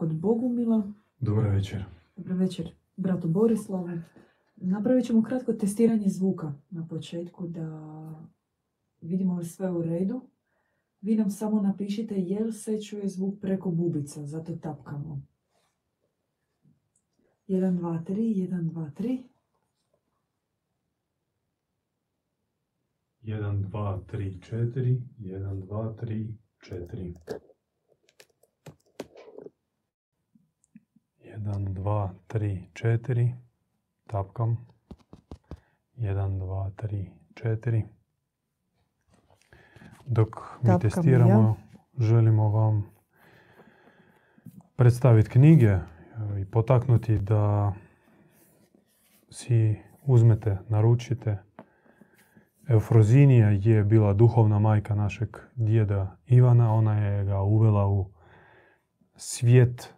kod Bogumila. Dobar večer. Dobar večer, bratu Borislavu. Napravit ćemo kratko testiranje zvuka na početku da vidimo li sve u redu. Vi nam samo napišite jel se čuje zvuk preko bubica, zato tapkamo. 1, 2, 3, 1, 2, 3. 1, 2, 3, 4. 1, 2, 3, 4. 1, 2, 3, 4. Tapkam. 1, 2, 3, 4. Dok mi Tapkam testiramo, želimo vam predstaviti knjige i potaknuti da si uzmete, naručite. Eufrozinija je bila duhovna majka našeg djeda Ivana. Ona je ga uvela u svijet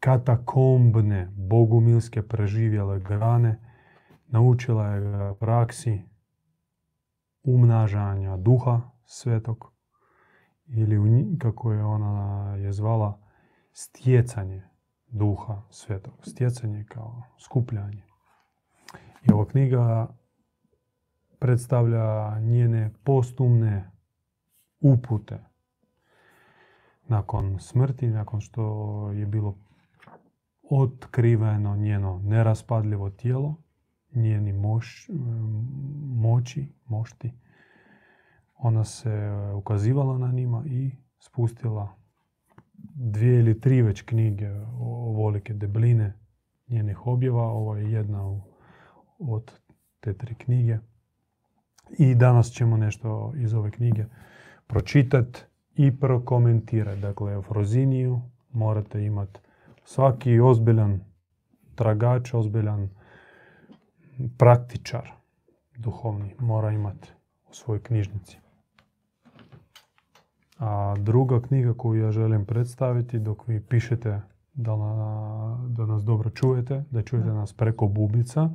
katakombne, bogumilske preživjele grane. Naučila je ga praksi umnažanja duha svetog ili kako je ona je zvala stjecanje duha svetog. Stjecanje kao skupljanje. I ova knjiga predstavlja njene postumne upute nakon smrti, nakon što je bilo otkriveno njeno neraspadljivo tijelo, njeni moš, moći, mošti. Ona se ukazivala na njima i spustila dvije ili tri već knjige ovolike debline njenih objava. Ovo je jedna od te tri knjige. I danas ćemo nešto iz ove knjige pročitati i prokomentirati. Dakle, Eufroziniju morate imati svaki ozbiljan tragač, ozbiljan praktičar duhovni mora imati u svojoj knjižnici. A druga knjiga koju ja želim predstaviti dok vi pišete da, na- da nas dobro čujete, da čujete nas preko bubica,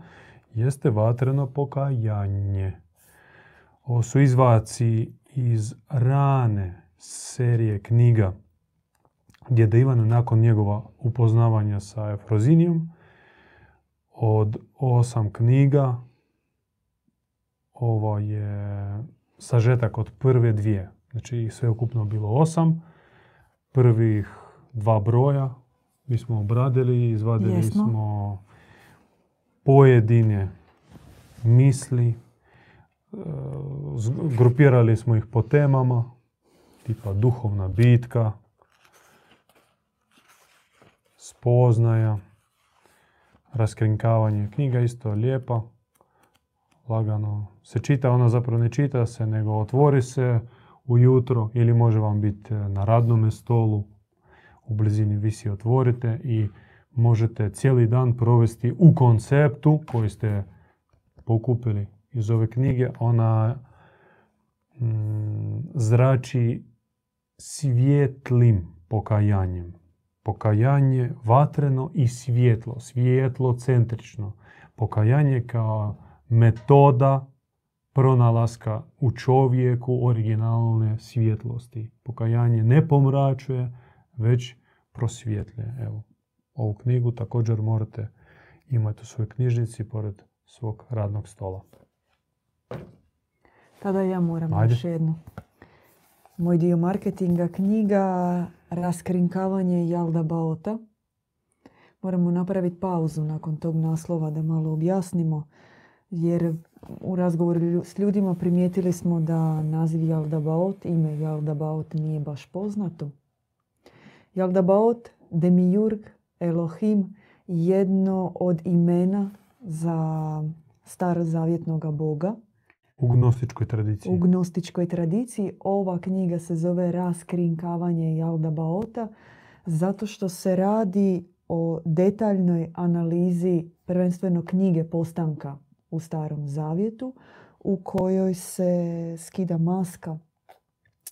jeste vatreno pokajanje. Ovo su izvaci iz rane serije knjiga djeda Ivana nakon njegova upoznavanja sa Efrozinijom. Od osam knjiga ovo je sažetak od prve dvije. Znači sve ukupno bilo osam. Prvih dva broja mi smo obradili, izvadili Jesmo. smo pojedine misli, e, grupirali smo ih po temama, tipa duhovna bitka, spoznaja, raskrinkavanje. Knjiga isto lijepa, lagano se čita, ona zapravo ne čita se, nego otvori se ujutro ili može vam biti na radnome stolu, u blizini vi si otvorite i možete cijeli dan provesti u konceptu koji ste pokupili iz ove knjige. Ona mm, zrači svjetlim pokajanjem. Pokajanje vatreno i svjetlo, svjetlocentrično. Pokajanje kao metoda pronalaska u čovjeku originalne svjetlosti. Pokajanje ne pomračuje, već prosvjetljuje. Evo, ovu knjigu također morate imati u svojoj knjižnici pored svog radnog stola. Tada ja moram Ajde. još jedno. Moj dio marketinga, knjiga Raskrinkavanje Jalda Baota. Moramo napraviti pauzu nakon tog naslova da malo objasnimo. Jer u razgovoru s ljudima primijetili smo da naziv Jalda Baot, ime Jalda Baot nije baš poznato. Jalda Baot, Demiurg, Elohim, jedno od imena za starozavjetnoga boga. U gnostičkoj tradiciji. U gnostičkoj tradiciji ova knjiga se zove Raskrinkavanje Jalda Baota zato što se radi o detaljnoj analizi prvenstveno knjige postanka u Starom Zavjetu u kojoj se skida maska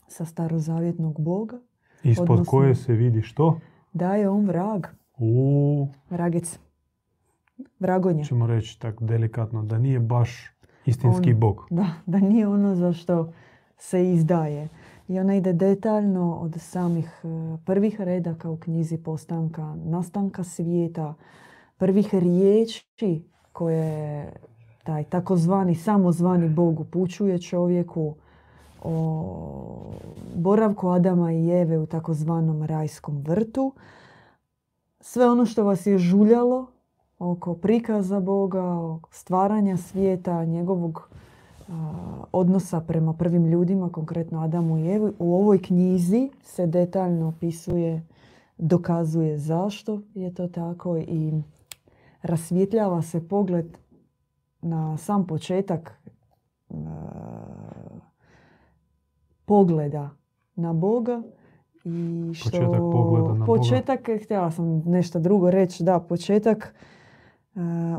sa starozavjetnog boga. Ispod odnosno- koje se vidi što? Da je on vrag, U, vragec, vragonje. ćemo reći tak delikatno, da nije baš istinski On- bog. Da, da nije ono za što se izdaje. I ona ide detaljno od samih e, prvih redaka u knjizi postanka, nastanka svijeta, prvih riječi koje taj takozvani samozvani Bog upućuje čovjeku, o boravku Adama i Jeve u takozvanom rajskom vrtu. Sve ono što vas je žuljalo oko prikaza Boga, stvaranja svijeta, njegovog odnosa prema prvim ljudima, konkretno Adamu i Evi, u ovoj knjizi se detaljno opisuje, dokazuje zašto je to tako i rasvjetljava se pogled na sam početak pogleda na Boga i što početak pogleda na početak, htjela sam nešto drugo reći, da, početak uh,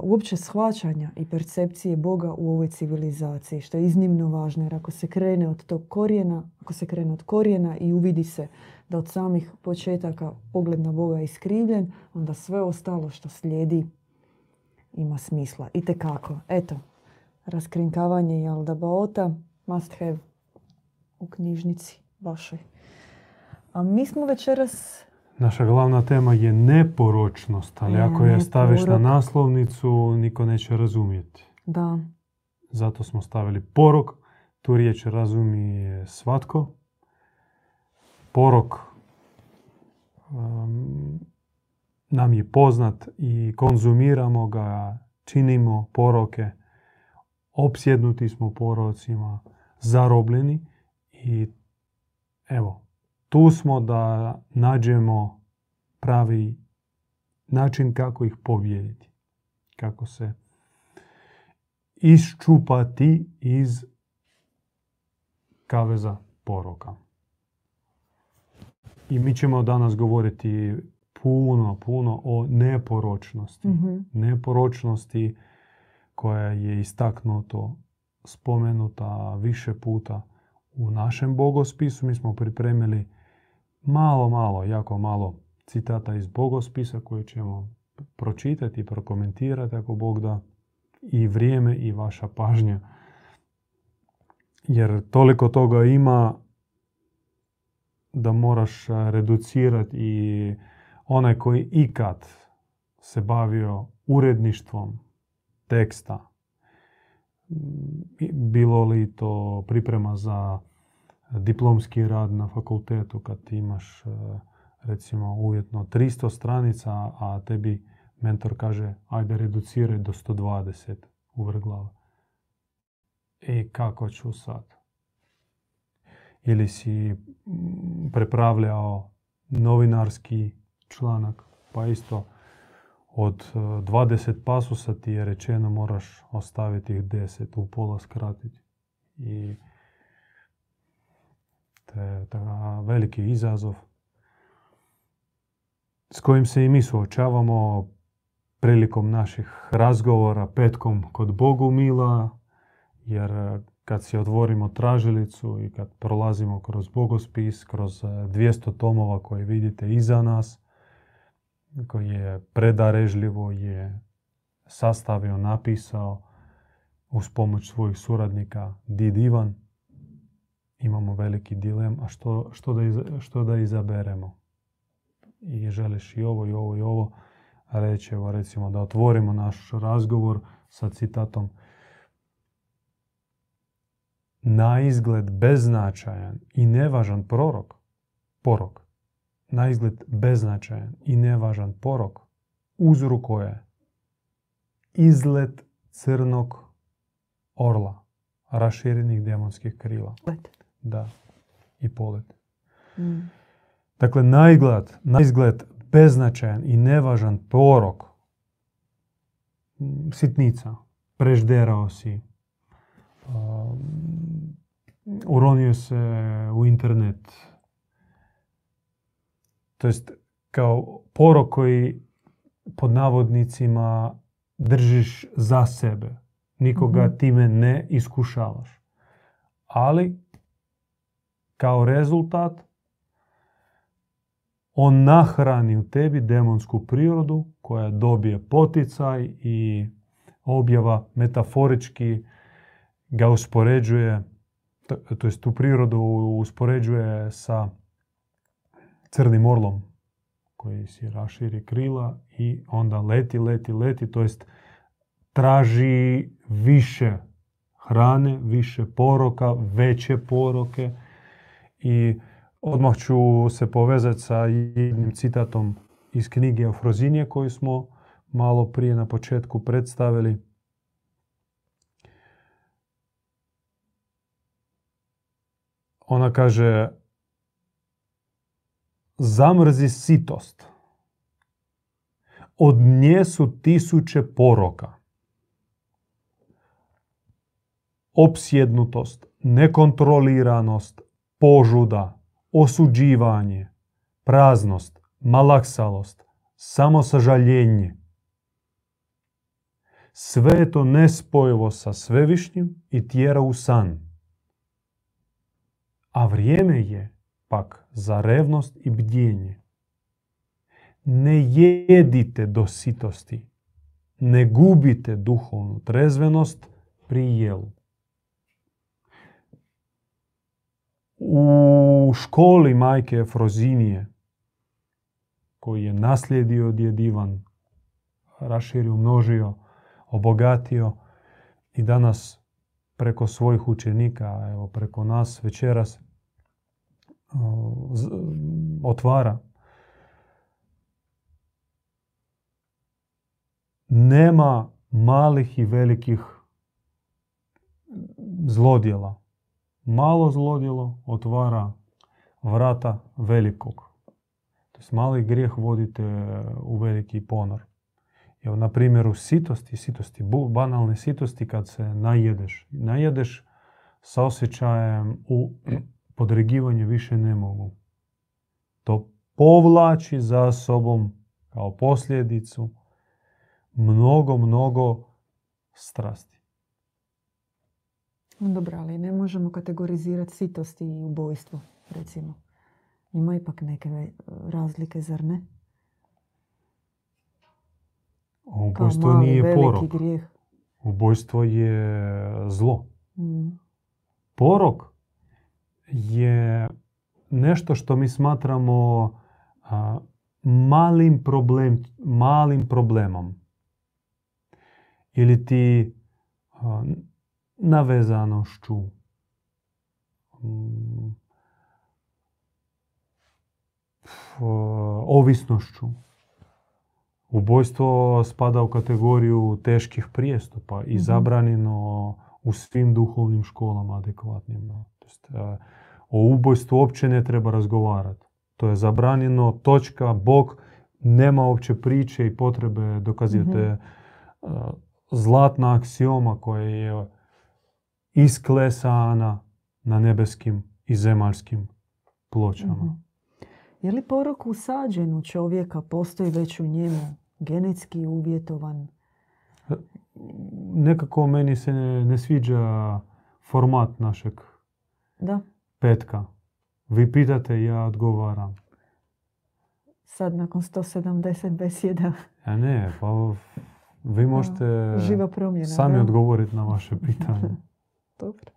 uopće shvaćanja i percepcije Boga u ovoj civilizaciji, što je iznimno važno, jer ako se krene od tog korijena, ako se krene od korijena i uvidi se da od samih početaka pogled na Boga je iskrivljen, onda sve ostalo što slijedi ima smisla. I kako. Eto, raskrinkavanje Jaldabaota, must have u knjižnici vašoj. A mi smo večeras... Naša glavna tema je neporočnost, ali ako je staviš na naslovnicu, niko neće razumjeti. Da. Zato smo stavili porok. Tu riječ razumije svatko. Porok um, nam je poznat i konzumiramo ga, činimo poroke, opsjednuti smo porocima, zarobljeni i evo, tu smo da nađemo pravi način kako ih pobijediti. Kako se iščupati iz kaveza poroka. I mi ćemo danas govoriti puno, puno o neporočnosti. mm Neporočnosti koja je istaknuto, spomenuta više puta u našem bogospisu. Mi smo pripremili malo, malo, jako malo citata iz bogospisa koje ćemo pročitati i prokomentirati ako Bog da i vrijeme i vaša pažnja. Jer toliko toga ima da moraš reducirati i onaj koji ikad se bavio uredništvom teksta, bilo li to priprema za diplomski rad na fakultetu kad imaš e, recimo uvjetno 300 stranica, a tebi mentor kaže ajde reduciraj do 120 u. I kako ću sad? Ili si prepravljao novinarski članak, pa isto od 20 e, pasusa ti je rečeno moraš ostaviti ih 10, u pola skratiti. I to je veliki izazov s kojim se i mi suočavamo prilikom naših razgovora petkom kod Bogu mila, jer kad si otvorimo tražilicu i kad prolazimo kroz bogospis, kroz 200 e, tomova koje vidite iza nas, koji je predarežljivo je sastavio, napisao uz pomoć svojih suradnika Did Ivan. Imamo veliki dilem, a što, što, da, što da izaberemo? I želiš i ovo, i ovo, i ovo. Reći, evo, recimo, da otvorimo naš razgovor sa citatom na izgled beznačajan i nevažan prorok, porok, na izgled beznačajan i nevažan porok uzrukuje izlet crnog orla, raširenih demonskih krila. Da, i polet. Mm. Dakle, na izgled, na izgled beznačajan i nevažan porok, sitnica, prežderao si, um, uronio se u internet, to jest kao porok koji pod navodnicima držiš za sebe. Nikoga mm time ne iskušavaš. Ali kao rezultat on nahrani u tebi demonsku prirodu koja dobije poticaj i objava metaforički ga uspoređuje to, jest tu prirodu uspoređuje sa crnim orlom koji si raširi krila i onda leti, leti, leti, to jest traži više hrane, više poroka, veće poroke i odmah ću se povezati sa jednim citatom iz knjige Afrozinije koju smo malo prije na početku predstavili. Ona kaže zamrzi sitost. Od nje su tisuće poroka. Opsjednutost, nekontroliranost, požuda, osuđivanje, praznost, malaksalost, samosažaljenje. Sve je to nespojivo sa svevišnjim i tjera u san. A vrijeme je pak za revnost i bdjenje. Ne jedite do sitosti, ne gubite duhovnu trezvenost pri jelu. U školi majke Frozinije, koji je naslijedio od Ivan, raširio, množio, obogatio i danas preko svojih učenika, evo preko nas večeras, otvara. Nema malih i velikih zlodjela. Malo zlodjelo otvara vrata velikog. To jest mali grijeh vodite u veliki ponor. Evo, na primjeru sitosti, sitosti, banalne sitosti kad se najedeš. Najedeš sa osjećajem u podregivanje više ne mogu. To povlači za sobom kao posljedicu mnogo, mnogo strasti. Dobro, ali ne možemo kategorizirati sitost i ubojstvo, recimo. Ima ipak neke razlike, zar ne? Ubojstvo nije porok. Grijeh. Ubojstvo je zlo. Mm. Porok je nešto što mi smatramo malim, problem, malim problemom. Ili ti navezanošću, mm, ovisnošću. Ubojstvo spada u kategoriju teških prijestupa i mhm. zabranjeno u svim duhovnim školama adekvatnim. O ubojstvu uopće ne treba razgovarati. To je zabranjeno, točka, bog, nema uopće priče i potrebe dokazivati. mm Zlatna aksioma koja je isklesana na nebeskim i zemaljskim pločama. mm Je li porok usađen u čovjeka, postoji već u njemu, genetski uvjetovan? Nekako meni se ne, ne sviđa format našeg da petka. Vi pitate, ja odgovaram. Sad nakon 170 besjeda. A ne, pa vi možete Živa sami odgovoriti na vaše pitanje. Dobro.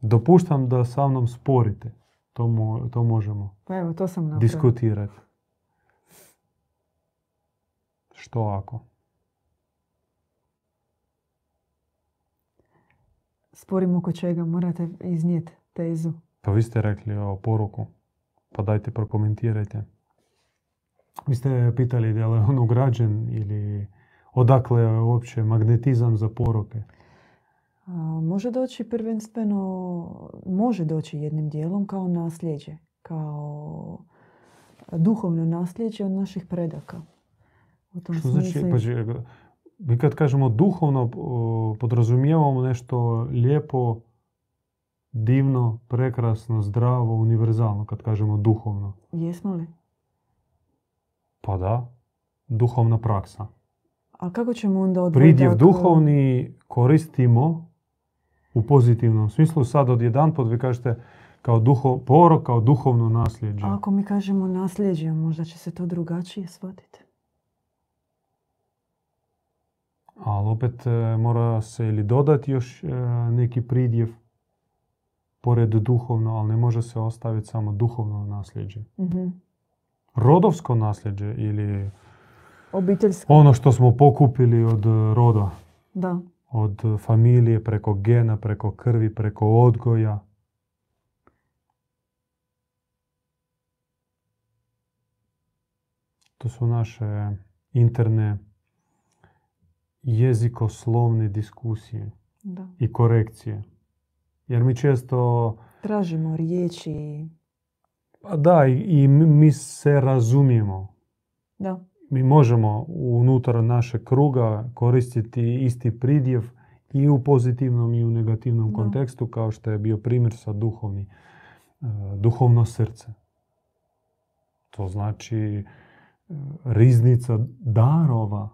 Dopuštam da sa mnom sporite. To, mo, to možemo pa evo, to sam diskutirati. Što ako? Sporimo oko čega, morate iznijeti tezu. Pa vi ste rekli o poruku, pa dajte prokomentirajte. Vi ste pitali da li je on ugrađen ili odakle je uopće magnetizam za poruke. Može doći prvenstveno, može doći jednim dijelom kao nasljeđe, kao duhovno nasljeđe od naših predaka. U tom Što znači, pa, mi kad kažemo duhovno, podrazumijevamo nešto lijepo, divno, prekrasno, zdravo, univerzalno, kad kažemo duhovno. Jesmo li? Pa da, duhovna praksa. A kako ćemo onda odvojiti? Pridjev duhovni koristimo u pozitivnom smislu. Sad od jedan pot vi kažete kao duho, porok, kao duhovno nasljeđe. A ako mi kažemo nasljeđe, možda će se to drugačije shvatiti. Ali opet e, mora se ili dodati još e, neki pridjev pored duhovno, ali ne može se ostaviti samo duhovno nasljeđe. Mhm. Rodovsko nasljeđe ili Obiteljsko. ono što smo pokupili od roda, Da. Od familije, preko gena, preko krvi, preko odgoja. To su naše interne jezikoslovne diskusije da. i korekcije. Jer mi često, Tražimo riječi. pa da, i, i mi- mi se razumijemo. Da. Mi možemo unutar našeg kruga koristiti isti pridjev i u pozitivnom i u negativnom Da. kontekstu, kao što je bio primjer sa duhovni, e, duhovno srce. To znači e, riznica darova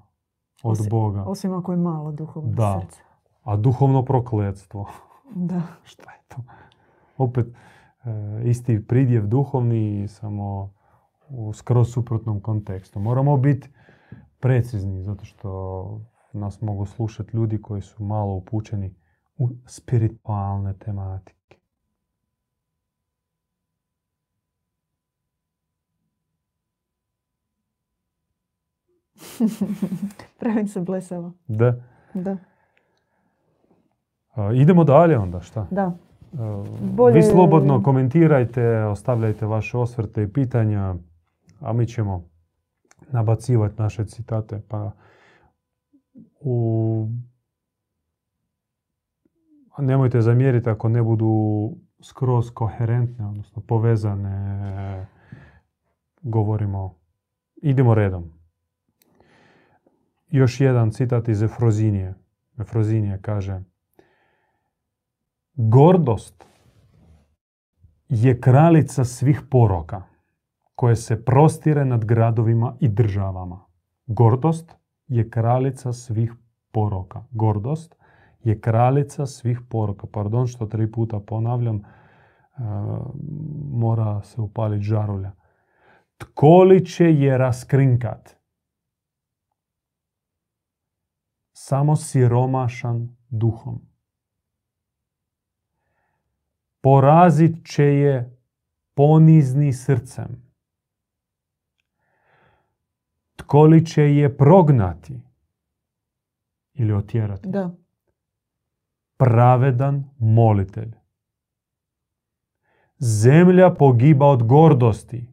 od Osim- Boga, Osim ako je malo duhovno Da. srce. a duhovno prokletstvo. Da. Šta je to? Opet e, isti pridjev duhovni, samo u skroz suprotnom kontekstu. Moramo biti precizni, zato što nas mogu slušati ljudi koji su malo upućeni u spiritualne tematike. Pravim se blesava. Da. Da. E, idemo dalje onda, šta? Da. Bolje- Vi slobodno komentirajte, ostavljajte vaše osvrte i pitanja, a mi ćemo nabacivati naše citate. Pa u... Nemojte zamjeriti ako ne budu skroz koherentne, odnosno povezane. Govorimo, idemo redom. Još jedan citat iz Efrozinije. Efrozinije kaže Gordost je kraljica svih poroka koje se prostire nad gradovima i državama. Gordost je kraljica svih poroka. Gordost je kraljica svih poroka. Pardon što tri puta ponavljam, e, mora se upaliti žarulja. Tko li će je raskrinkat? Samo siromašan duhom. Porazit će je ponizni srcem. Tko li će je prognati ili otjerati? Da. pravedan molitelj. Zemlja pogiba od gordosti.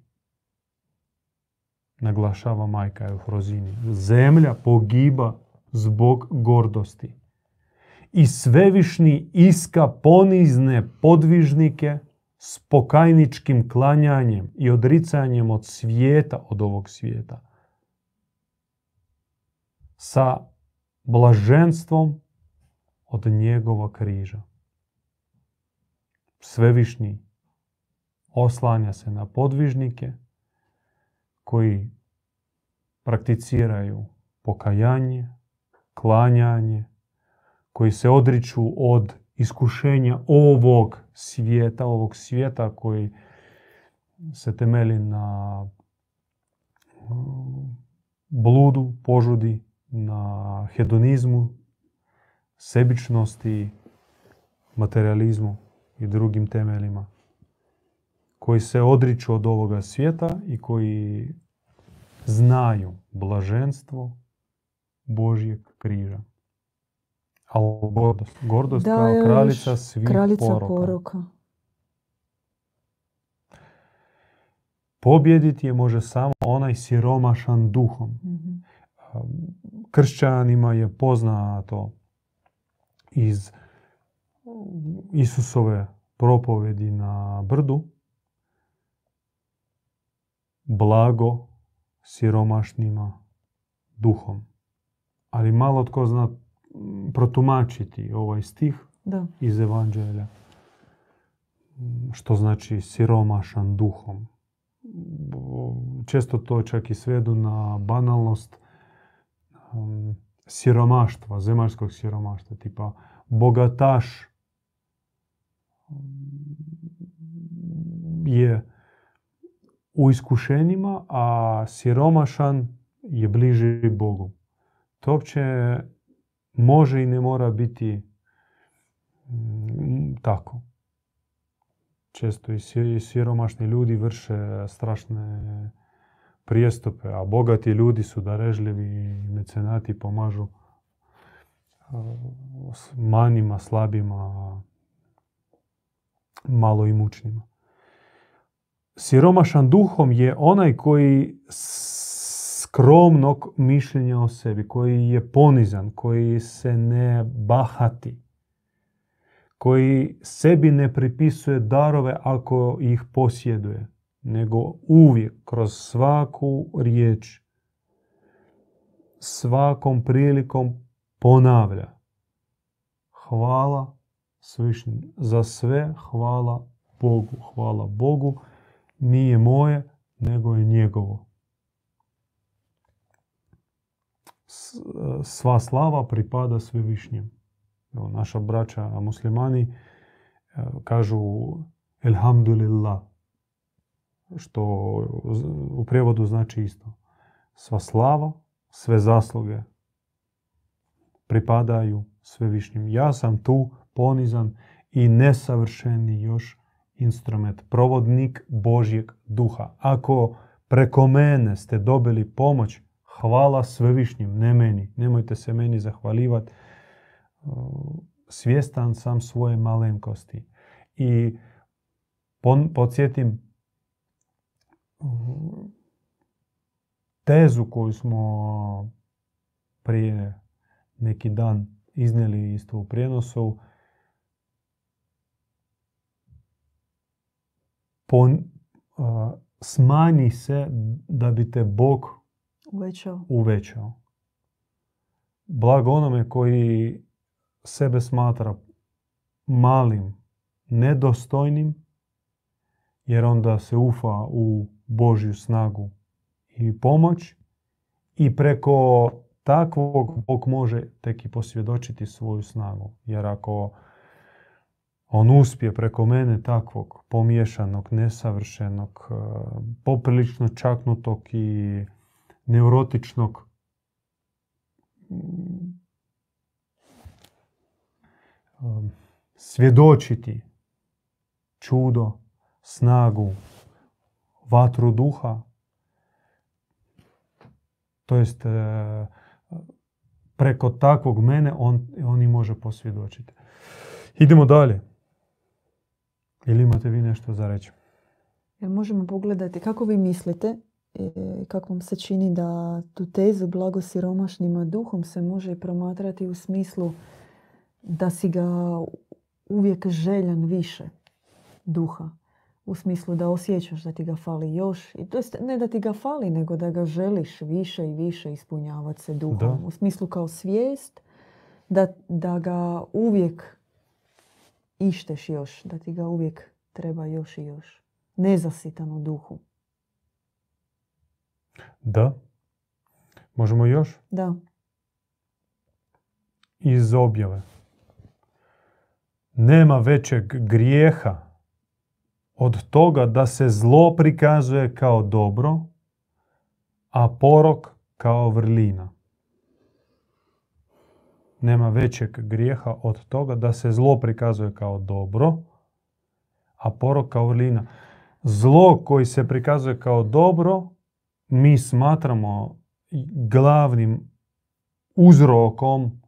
Naglašava majka Eufrozini. Zemlja pogiba zbog gordosti. I svevišnji iska ponizne podvižnike s pokajničkim klanjanjem i odricanjem od svijeta, od ovog svijeta. Sa blaženstvom od njegova križa. Svevišnji oslanja se na podvižnike koji prakticiraju pokajanje, klanjanje, koji se odriču od iskušenja ovog svijeta, ovog svijeta koji se temeli na mm, bludu, požudi, na hedonizmu, sebičnosti, materializmu i drugim temeljima koji se odriču od ovoga svijeta i koji znaju blaženstvo Božjeg križa. Ali gordost, gordost Da, kao kraljica svih Kraljica poroka. poroka. Pobjediti je može samo onaj siromašan duhom. Mhm. Kršćanima je poznato iz Isusove propovedi na brdu blago siromašnima duhom. Ali malo tko zna protumačiti ovaj stih Da. iz Evanđelja. Što znači siromašan duhom. Često to čak i svedu na banalnost siromaštva, zemaljskog siromaštva, tipa bogataš um, je u iskušenjima, a siromašan je bliži Bogu. To uopće može i ne mora biti mm, tako. često i siromašni ljudi vrše strašne prijestupe, a bogati ljudi su darežljivi i mecenati pomažu manjima, slabima, malo imućnima. Siromašan duhom je onaj koji skromnog mišljenja o sebi, koji je ponizan, koji se ne bahati, koji sebi ne pripisuje darove ako ih posjeduje, nego uvijek kroz svaku riječ, svakom prilikom ponavlja. Hvala svišnji. Za sve hvala Bogu. Hvala Bogu. Nije moje, nego je njegovo. Sva slava pripada svevišnjem. Evo, naša braća muslimani e, kažu Elhamdulillah, što u prijevodu znači isto. Sva slava, sve zasluge pripadaju svevišnjim. Ja sam tu ponizan i nesavršeni još instrument, provodnik Božjeg duha. Ako preko mene ste dobili pomoć, hvala svevišnjim, ne meni. Nemojte se meni zahvaljivati. Svjestan sam svoje malenkosti. I podsjetim tezu koju smo prije neki dan iznijeli isto u prijenosu, pon, smanji se da bi te Bog uvećao. uvećao. Blago onome koji sebe smatra malim, nedostojnim, jer onda se ufa u Božju snagu i pomoć i preko takvog Bog može tek i posvjedočiti svoju snagu. Jer ako on uspije preko mene takvog pomiješanog, nesavršenog, e, poprilično čaknutog i neurotičnog mm, e, svjedočiti čudo, snagu, vatru duha, to jest e, preko takvog mene on, on i može posvjedočiti. Idemo dalje. Ili imate vi nešto za reći? Jel možemo pogledati kako vi mislite, e, kako vam se čini da tu tezu blago siromašnima duhom se može promatrati u smislu da si ga uvijek željan više duha u smislu da osjećaš da ti ga fali još. I to jest ne da ti ga fali, nego da ga želiš više i više ispunjavati se duhom. U smislu kao svijest da, da ga uvijek išteš još, da ti ga uvijek treba još i još. Nezasitan u duhu. Da. Možemo još? Da. Iz objave. Nema većeg grijeha od toga da se zlo prikazuje kao dobro, a porok kao vrlina. Nema većeg grijeha od toga da se zlo prikazuje kao dobro, a porok kao vrlina. Zlo koji se prikazuje kao dobro, mi smatramo glavnim uzrokom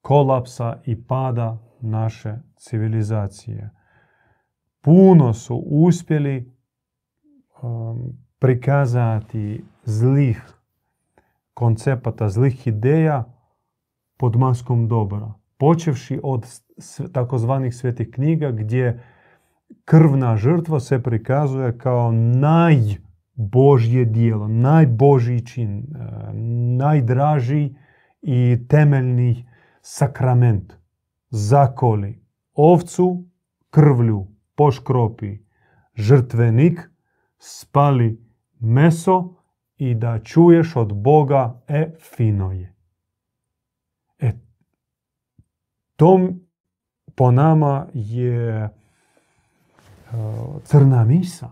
kolapsa i pada naše civilizacije puno su uspjeli um, prikazati zlih koncepata, zlih ideja pod maskom dobra. Počevši od takozvanih svetih knjiga gdje krvna žrtva se prikazuje kao najbožje dijelo, najbožji čin, uh, najdraži i temeljni sakrament. Zakoli ovcu krvlju poškropi žrtvenik, spali meso i da čuješ od Boga e fino je. E, to po nama je e, crna misa,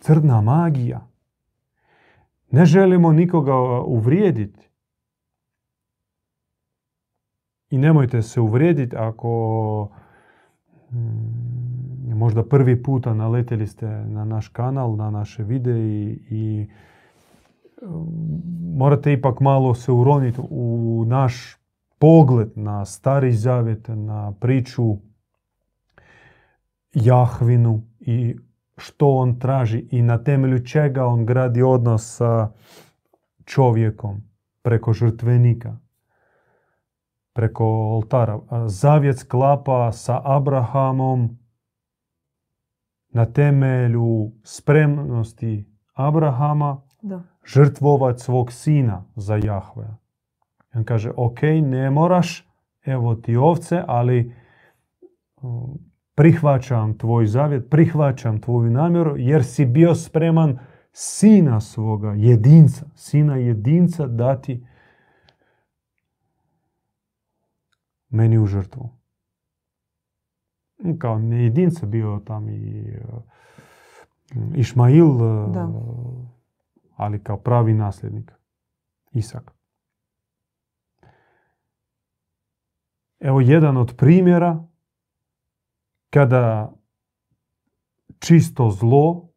crna magija. Ne želimo nikoga uvrijediti. I nemojte se uvrijediti ako mm, možda prvi puta naletjeli ste na naš kanal, na naše videi i morate ipak malo se uroniti u naš pogled na stari zavjet, na priču Jahvinu i što on traži i na temelju čega on gradi odnos sa čovjekom preko žrtvenika, preko oltara. Zavjet sklapa sa Abrahamom na temelju spremnosti Abrahama Da. žrtvovat svog sina za Jahve. On kaže, ok, ne moraš, evo ti ovce, ali prihvaćam tvoj zavjet, prihvaćam tvoju namjeru, jer si bio spreman sina svoga, jedinca, sina jedinca dati meni u žrtvu. Kao ne jedinca bio tam i uh, Išmail, Da. ali kao pravi nasljednik. Isak. Evo jedan od primjera kada čisto zlo,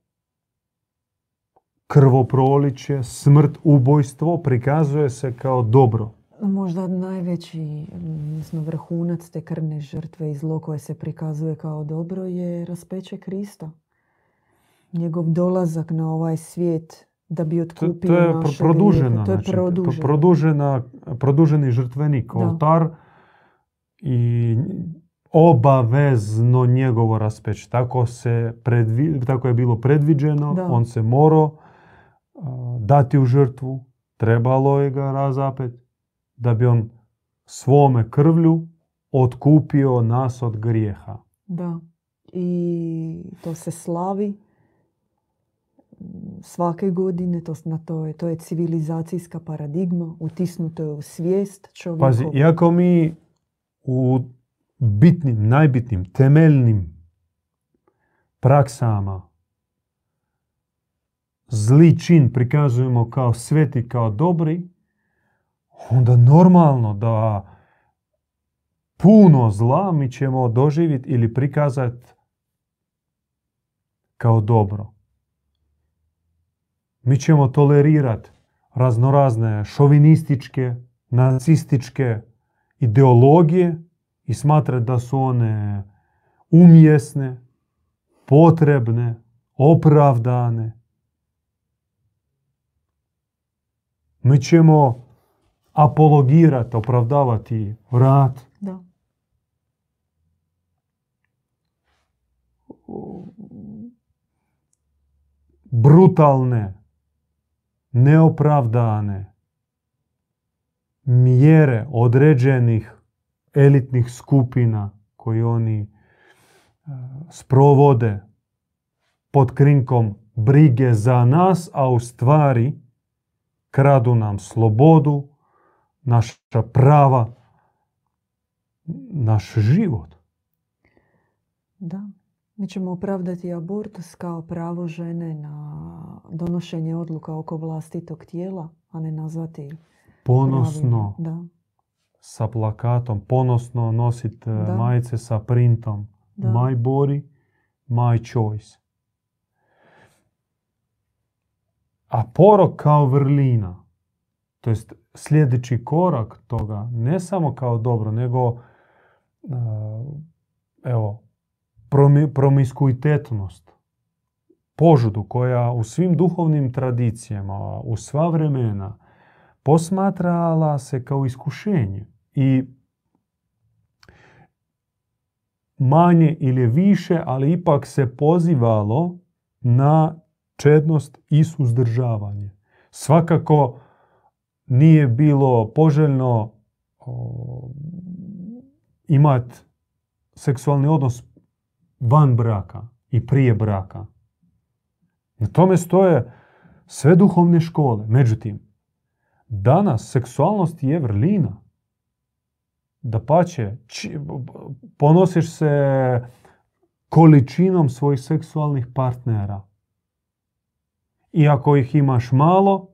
krvoproliće, smrt, ubojstvo prikazuje se kao dobro. Možda najveći odnosno, vrhunac te krvne žrtve i zlo koje se prikazuje kao dobro je raspeće Krista. Njegov dolazak na ovaj svijet da bi To, otkupio to je pro- naše produžena, grijehe. To je znači, produžena, produženi žrtvenik, Da. oltar i obavezno njegovo raspeć. Tako, se predvi, tako je bilo predviđeno, Da. on se morao dati u žrtvu, trebalo je ga razapet, da bi on svome krvlju otkupio nas od grijeha. Da. I to se slavi svake godine, to, na to, je, to je civilizacijska paradigma, utisnuto je u svijest čovjeka. Pazi, iako mi u bitnim, najbitnim, temeljnim praksama zli čin prikazujemo kao sveti, kao dobri, onda normalno da puno zla mi ćemo doživjeti ili prikazati kao dobro. Mi ćemo tolerirati raznorazne šovinističke, nacističke ideologije i smatrati da su one umjesne, potrebne, opravdane. Mi ćemo apologirati, opravdavati rat, Da. brutalne, neopravdane mjere određenih elitnih skupina koji oni e, sprovode pod krinkom brige za nas, a u stvari kradu nam slobodu, naša prava, naš život. Da. Mi ćemo opravdati abortus kao pravo žene na donošenje odluka oko vlastitog tijela, a ne nazvati Ponosno pravim. Da. sa plakatom, ponosno nositi Da. majice sa printom. Da. My body, my choice. A porok kao vrlina, to jest sljedeći korak toga, ne samo kao dobro, nego a, evo, promi, promiskuitetnost, požudu koja u svim duhovnim tradicijama, u sva vremena, posmatrala se kao iskušenje i manje ili više, ali ipak se pozivalo na čednost i suzdržavanje. Svakako nije bilo poželjno imati seksualni odnos van braka i prije braka. Na tome stoje sve duhovne škole. Međutim, danas seksualnost je vrlina. Da pače, ponosiš se količinom svojih seksualnih partnera. I ako ih imaš malo,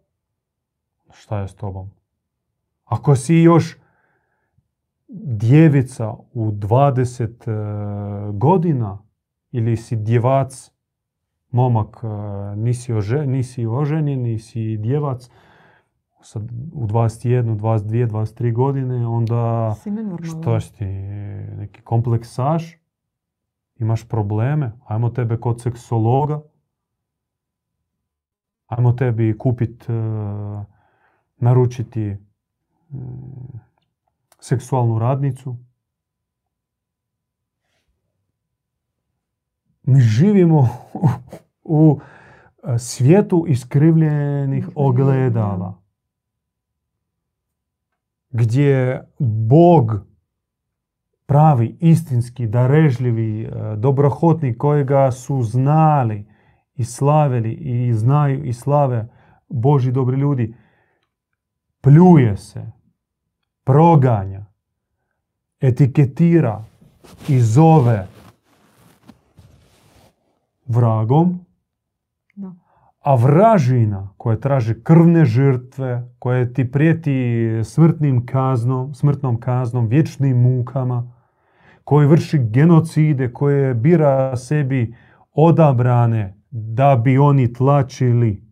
šta je s tobom? Ako si još djevica u 20 e, godina ili si djevac, momak, e, nisi, ože, nisi oženjen, nisi djevac, sad u 21, 22, 23 godine, onda što si ti, neki kompleksaš, imaš probleme, ajmo tebe kod seksologa, ajmo tebi kupit, e, naručiti mm, seksualnu radnicu. Mi živimo u, e, svijetu iskrivljenih ogledala. Gdje Bog pravi, istinski, darežljivi, e, dobrohotni kojega su znali i slavili i znaju i slave Boži dobri ljudi, pljuje se, proganja, etiketira i zove vragom, Da. a vražina koja traži krvne žrtve, koja ti prijeti smrtnim kaznom, smrtnom kaznom, vječnim mukama, koji vrši genocide, koje bira sebi odabrane da bi oni tlačili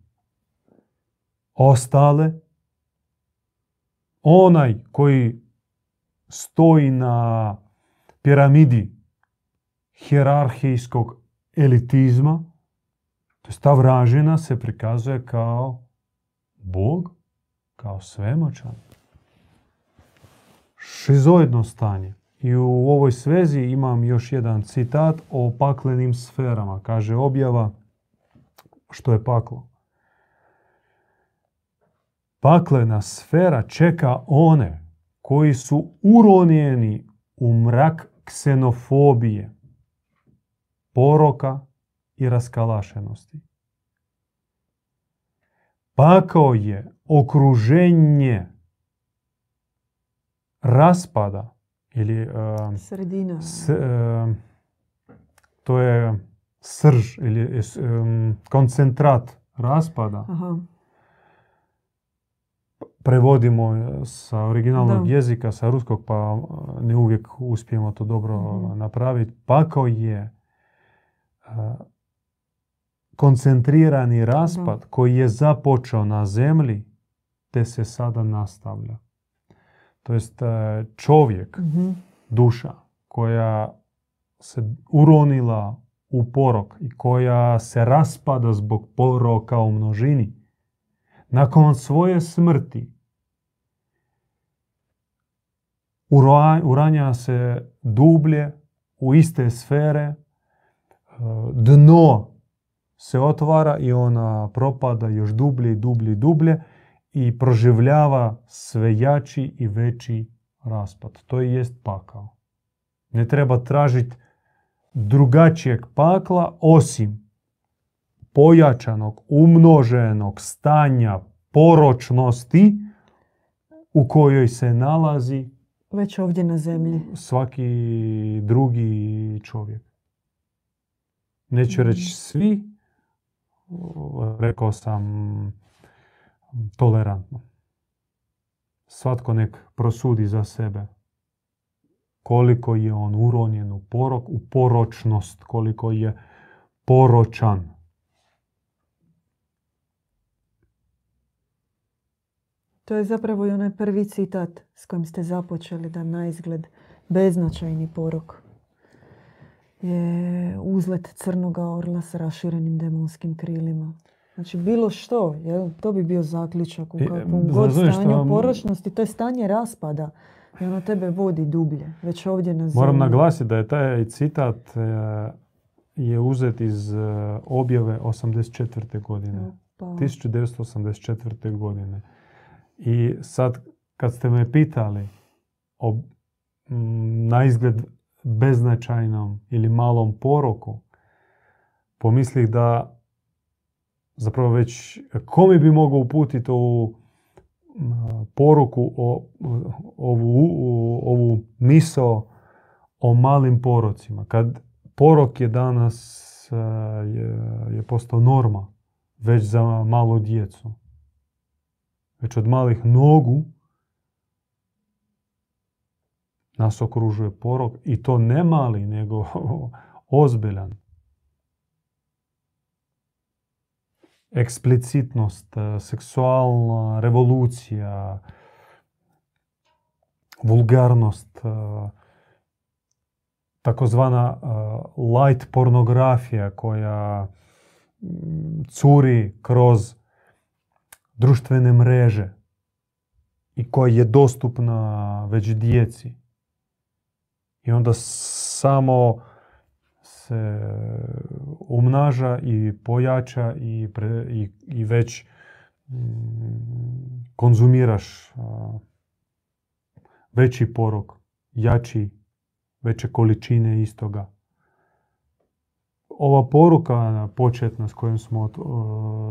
ostale, onaj koji stoji na piramidi hjerarhijskog elitizma, to je ta vražina se prikazuje kao Bog, kao svemoćan. Šizoidno stanje. I u ovoj svezi imam još jedan citat o paklenim sferama. Kaže objava što je paklo. Paklena sfera čeka one koji su uronjeni u mrak ksenofobije, poroka i raskalašenosti. Pakao je okruženje raspada ili um, Sredina. s- um, to je srž ili um, koncentrat raspada. Aha. Prevodimo e, sa originalnog Da. jezika, sa ruskog, pa uh, ne uvijek uspijemo to dobro Mhm. napraviti. Pakao je koncentrirani raspad koji je započeo na zemlji, te se sada nastavlja. To jest čovjek, Mhm. duša koja se uronila u porok i koja se raspada zbog poroka u množini, nakon svoje smrti uranja se dublje u iste sfere, e, dno se otvara i ona propada još dublje i dublje i dublje i proživljava sve jači i veći raspad. To i jest pakao. Ne treba tražiti drugačijeg pakla osim pojačanog, umnoženog stanja poročnosti u kojoj se nalazi Već ovdje na zemlji. svaki drugi čovjek. Neću Mhm. reći svi, rekao sam tolerantno. Svatko nek prosudi za sebe koliko je on uronjen u porok, u poročnost, koliko je poročan. To je zapravo i onaj prvi citat s kojim ste započeli da na izgled beznačajni porok je uzlet crnoga orla s raširenim demonskim krilima. Znači bilo što, jel? to bi bio zaključak u E, kakvom god stanju vam- poročnosti. To je stanje raspada i ono tebe vodi dublje, već ovdje na zemlji. Moram naglasiti da je taj citat e, je uzet iz e, objave 84. godine. Pa, 1984. godine. I sad kad ste me pitali o na izgled beznačajnom ili malom poroku, pomislih da zapravo već kome bi mogao uputiti ovu poruku, o, ovu, ovu misao o malim porocima. Kad porok je danas e, je, je postao norma već za malu djecu već od malih nogu, nas okružuje porok i to ne mali, nego ozbiljan. Eksplicitnost, e, seksualna revolucija, vulgarnost, e, takozvana e, light pornografija koja curi kroz društvene mreže i koja je dostupna već djeci. I onda samo se umnaža i pojača i, i, i već mm, konzumiraš veći porok, jači, veće količine istoga. Ova poruka početna s kojom smo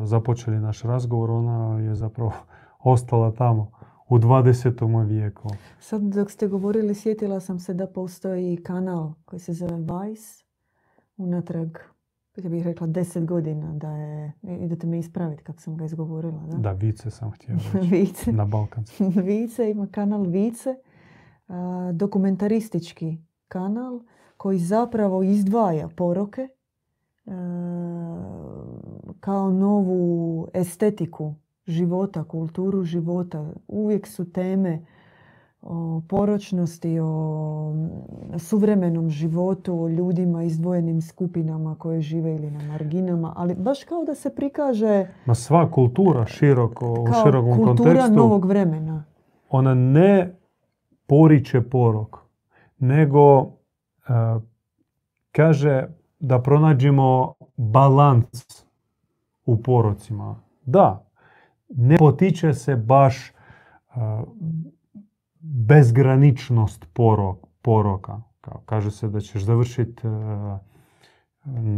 započeli naš razgovor, ona je zapravo ostala tamo u 20. vijeku. Sad dok ste govorili, sjetila sam se da postoji kanal koji se zove Vice unatrag, ja bih rekla, deset godina da je, idete me ispraviti kako sam ga izgovorila. Da, da Vice sam htjela vice. Na Balkansku. vice, ima kanal Vice, dokumentaristički kanal koji zapravo izdvaja poroke kao novu estetiku života, kulturu života. Uvijek su teme o poročnosti, o suvremenom životu, o ljudima, izdvojenim skupinama koje žive ili na marginama, ali baš kao da se prikaže... Ma sva kultura široko, u širokom kultura novog vremena. Ona ne poriče porok, nego kaže da pronađemo balans u porocima. Da, ne potiče se baš bezgraničnost poroka. Kaže se da ćeš završiti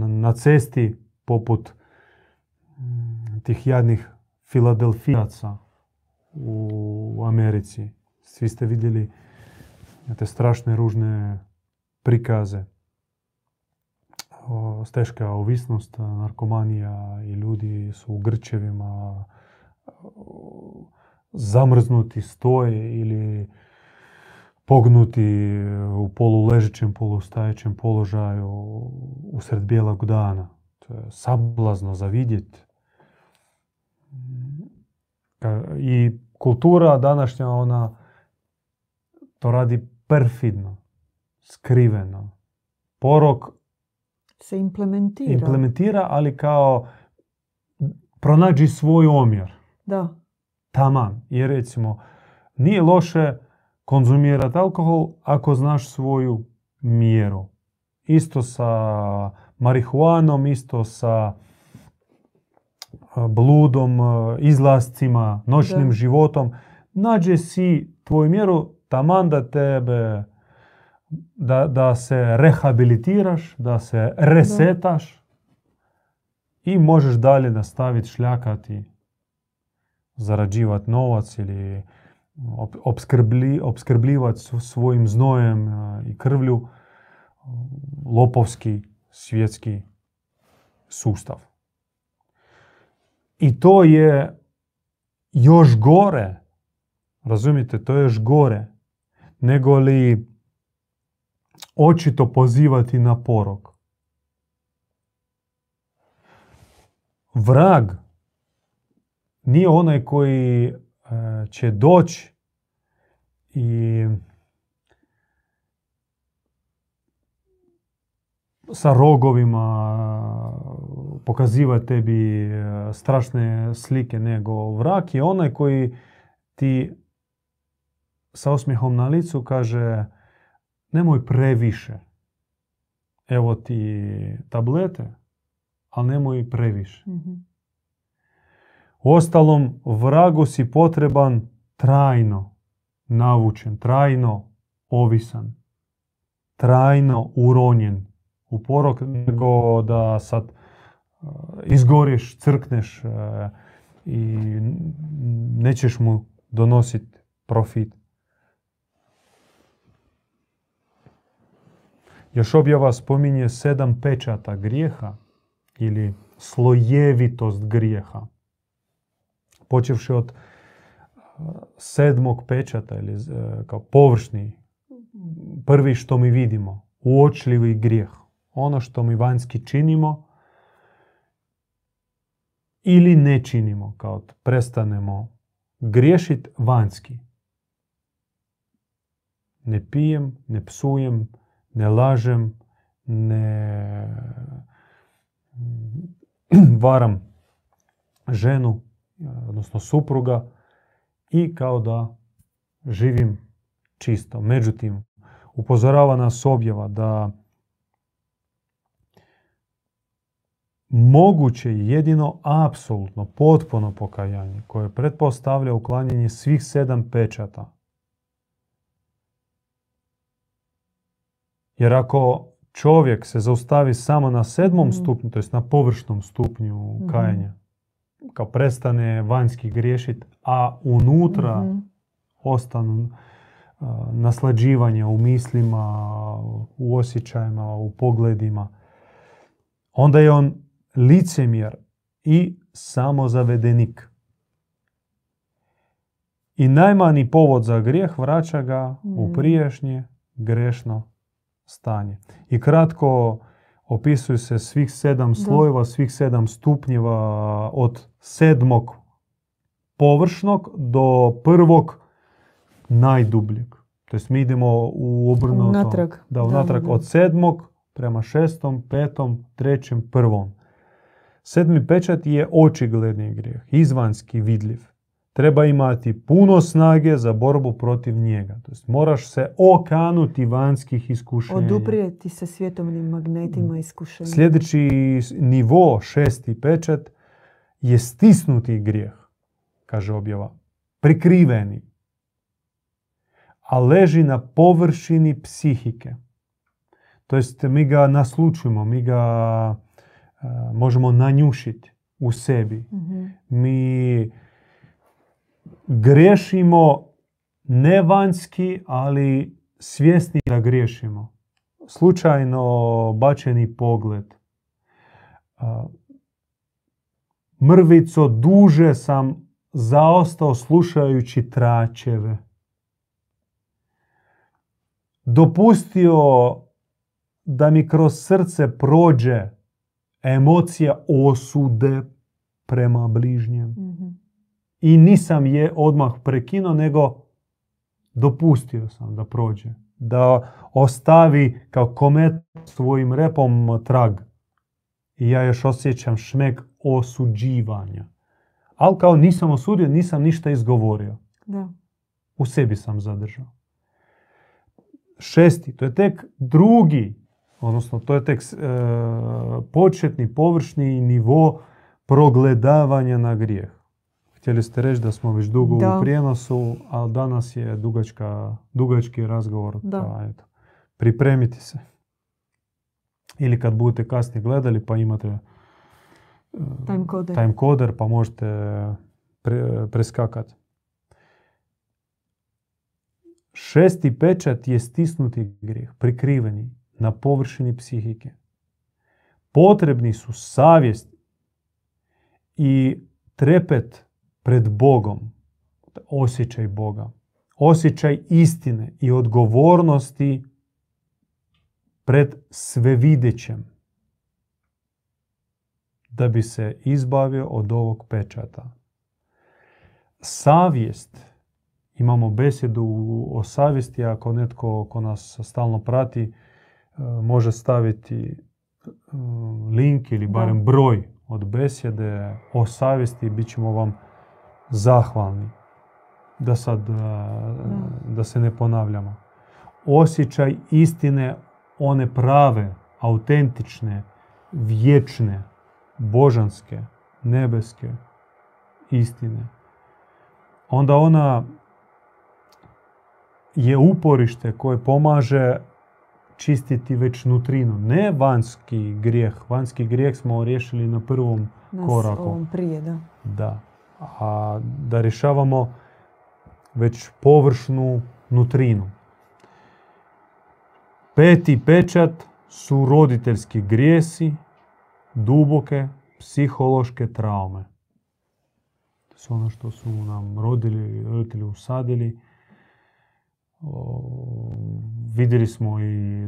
na cesti poput mm, tih jadnih filadelfijaca u Americi. Svi ste vidjeli te strašne ružne prikaze. Steška ovisnost, narkomanija i ljudi su u grčevima, zamrznuti stoje ili pognuti u poluležećem, polustajećem položaju usred bijelog dana. To je sablazno za vidjeti. I kultura današnja, ona to radi perfidno, skriveno. Porok se implementira. Implementira, ali kao pronađi svoj omjer. Da. Taman. Jer recimo, nije loše konzumirati alkohol ako znaš svoju mjeru. Isto sa marihuanom, isto sa bludom, izlascima, noćnim životom. Nađe si tvoju mjeru taman da tebe da, da se rehabilitiraš, da se resetaš i možeš dalje nastaviti šljakati zarađivati novac ili obskrbli, obskrbljivati svojim znojem i krvlju lopovski svjetski sustav. I to je još gore, razumijete, to je još gore, nego li očito pozivati na porok. Vrag nije onaj koji e, će doći i sa rogovima pokazivati tebi e, strašne slike, nego vrak je onaj koji ti sa osmijehom na licu kaže nemoj previše. Evo ti tablete, ali nemoj previše. mm Ostalom, vragu si potreban trajno navučen, trajno ovisan, trajno uronjen u porok, nego da sad uh, izgoriš, crkneš uh, i nećeš mu donositi profit. Još objava spominje sedam pečata grijeha ili slojevitost grijeha počevši od sedmog pečata ili kao površni, prvi što mi vidimo, uočljivi grijeh. Ono što mi vanjski činimo ili ne činimo, kao prestanemo griješit vanjski. Ne pijem, ne psujem, ne lažem, ne varam ženu, odnosno supruga i kao da živim čisto. Međutim, upozorava nas objava da moguće je jedino apsolutno, potpuno pokajanje koje pretpostavlja uklanjanje svih sedam pečata. Jer ako čovjek se zaustavi samo na sedmom Mhm. stupnju, to jest na površnom stupnju Mhm. kajanja, kao prestane vanjski griješit, a unutra Mhm. ostanu naslađivanja u mislima, u osjećajima, u pogledima, onda je on licemjer i samozavedenik. I najmanji povod za grijeh vraća ga u Mm. prijašnje grešno stanje. I kratko opisuju se svih sedam slojeva, svih sedam stupnjeva od sedmog površnog do prvog najdubljeg. To jest mi idemo u obrnuto. Unatrag. Da, unatrag da. od sedmog prema šestom, petom, trećem, prvom. Sedmi pečat je očigledni grijeh, izvanski vidljiv. Treba imati puno snage za borbu protiv njega. To jest moraš se okanuti vanjskih iskušenja. Oduprijeti se svjetovnim magnetima iskušenja. Sljedeći nivo, šesti pečat, je stisnuti grijeh, kaže objava. Prikriveni. A leži na površini psihike. To jest mi ga naslučujemo, mi ga e, možemo nanjušiti u sebi. Mhm. Mi griješimo ne vanjski, ali svjesni da griješimo. Slučajno bačeni pogled. Mrvico duže sam zaostao slušajući tračeve. Dopustio da mi kroz srce prođe emocija osude prema bližnjem Mhm. I nisam je odmah prekinuo, nego dopustio sam da prođe. Da ostavi kao komet svojim repom trag. I ja još osjećam šmek osuđivanja. Ali kao nisam osudio, nisam ništa izgovorio. Da. U sebi sam zadržao. Šesti, to je tek drugi, odnosno to je tek e, početni, površni nivo progledavanja na grijeh. Htjeli ste reći da smo već dugo Da. u prijenosu, ali danas je dugačka, dugački razgovor. Da. Pa eto, pripremite se. Ili kad budete kasnije gledali pa imate e, Timecoder. timecoder pa možete pre, preskakati. Šesti pečat je stisnuti grijeh, prikriveni na površini psihike. Potrebni su savjest i trepet pred Bogom, osjećaj Boga, osjećaj istine i odgovornosti pred svevidećem da bi se izbavio od ovog pečata. Savjest, imamo besjedu o savjesti, ako netko ko nas stalno prati, e, može staviti e, link ili barem broj od besjede o savjesti, bit ćemo vam zahvalni. Da sad, e, da se ne ponavljamo. Osjećaj istine, one prave, autentične, vječne, božanske, nebeske istine. Onda ona je uporište koje pomaže čistiti već nutrinu. Ne vanjski grijeh. Vanjski grijeh smo riješili na prvom Nas koraku. ovom prije, da. Da. A da rješavamo već površnu nutrinu. Peti pečat su roditeljski grijesi, duboke psihološke traume. To su ono što su nam rodili, roditelji usadili. O, vidjeli smo i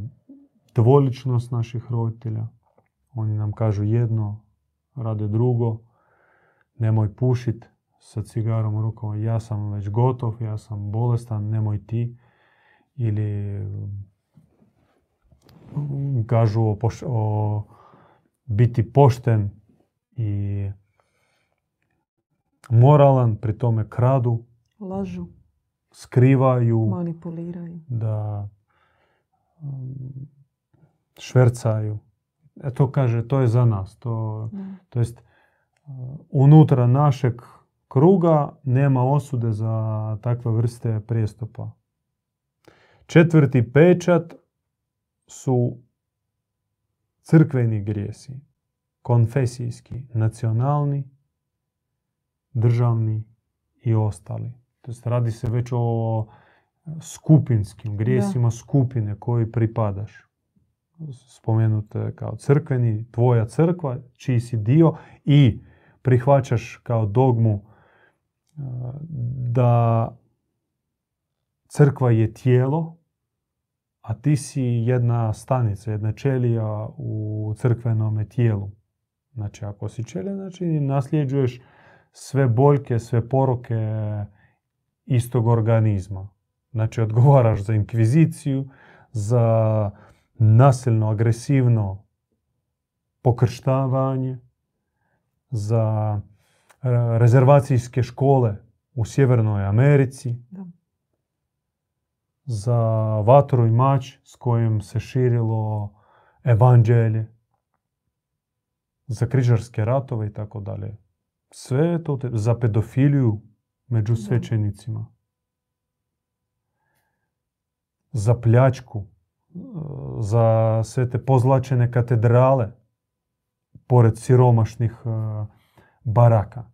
dvoličnost naših roditelja. Oni nam kažu jedno, rade drugo. Nemoj pušit sa cigarom u rukama, ja sam već gotov, ja sam bolestan, nemoj ti. Ili kažu o, o biti pošten i moralan, pri tome kradu. Lažu. Skrivaju. Manipuliraju. Da um, švercaju. E to kaže, to je za nas. To, to jest, unutra našeg kruga nema osude za takve vrste prijestupa. Četvrti pečat su crkveni grijesi, konfesijski, nacionalni, državni i ostali. To jest radi se već o skupinskim grijesima skupine koji pripadaš. Spomenute kao crkveni, tvoja crkva, čiji si dio i prihvaćaš kao dogmu da crkva je tijelo, a ti si jedna stanica, jedna čelija u crkvenome tijelu. Znači, ako si čelija, znači nasljeđuješ sve boljke, sve poroke istog organizma. Znači, odgovaraš za inkviziciju, za nasilno, agresivno pokrštavanje, za rezervacijske škole u Sjevernoj Americi, za vatru i mač s kojim se širilo evanđelje, za križarske ratove i tako dalje. Sve to za pedofiliju među svećenicima. Za pljačku, za sve te pozlačene katedrale, pored siromašnih baraka.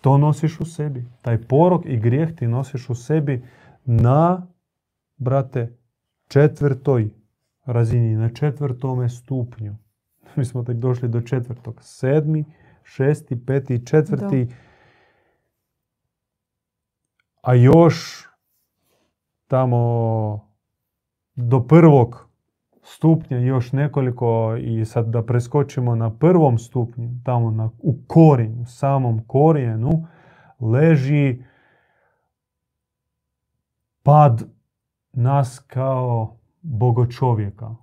To nosiš u sebi. Taj porok i grijeh ti nosiš u sebi na, brate, četvrtoj razini, na četvrtome stupnju. Mi smo tek došli do četvrtog. Sedmi, šesti, peti, četvrti. A još tamo do prvog stupnja još nekoliko i sad da preskočimo na prvom stupnju, tamo na, u korijenju, samom korijenu, leži pad nas kao bogočovjeka.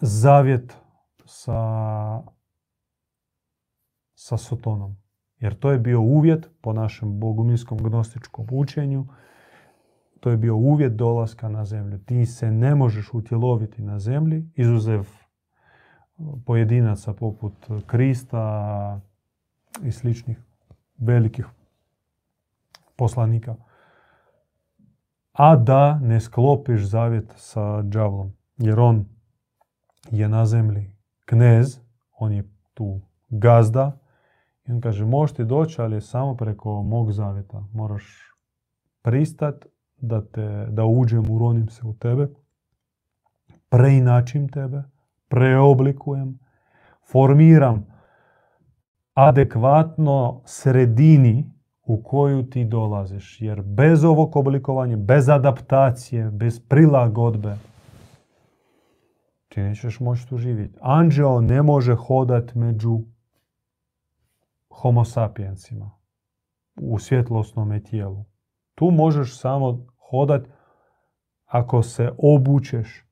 Zavjet sa, sa Sotonom. Jer to je bio uvjet po našem boguminskom gnostičkom učenju to je bio uvjet dolaska na zemlju. Ti se ne možeš utjeloviti na zemlji, izuzev pojedinaca poput Krista i sličnih velikih poslanika. A da ne sklopiš zavjet sa đavlom. Jer on je na zemlji knez, on je tu gazda. I on kaže, možeš ti doći, ali samo preko mog zavjeta. Moraš pristat da, te, da uđem, uronim se u tebe, preinačim tebe, preoblikujem, formiram adekvatno sredini u koju ti dolaziš. Jer bez ovog oblikovanja, bez adaptacije, bez prilagodbe, ti nećeš moći tu živjeti. Anđeo ne može hodat među homo sapiensima u svjetlosnom tijelu. Tu možeš samo hodat ako se obučeš,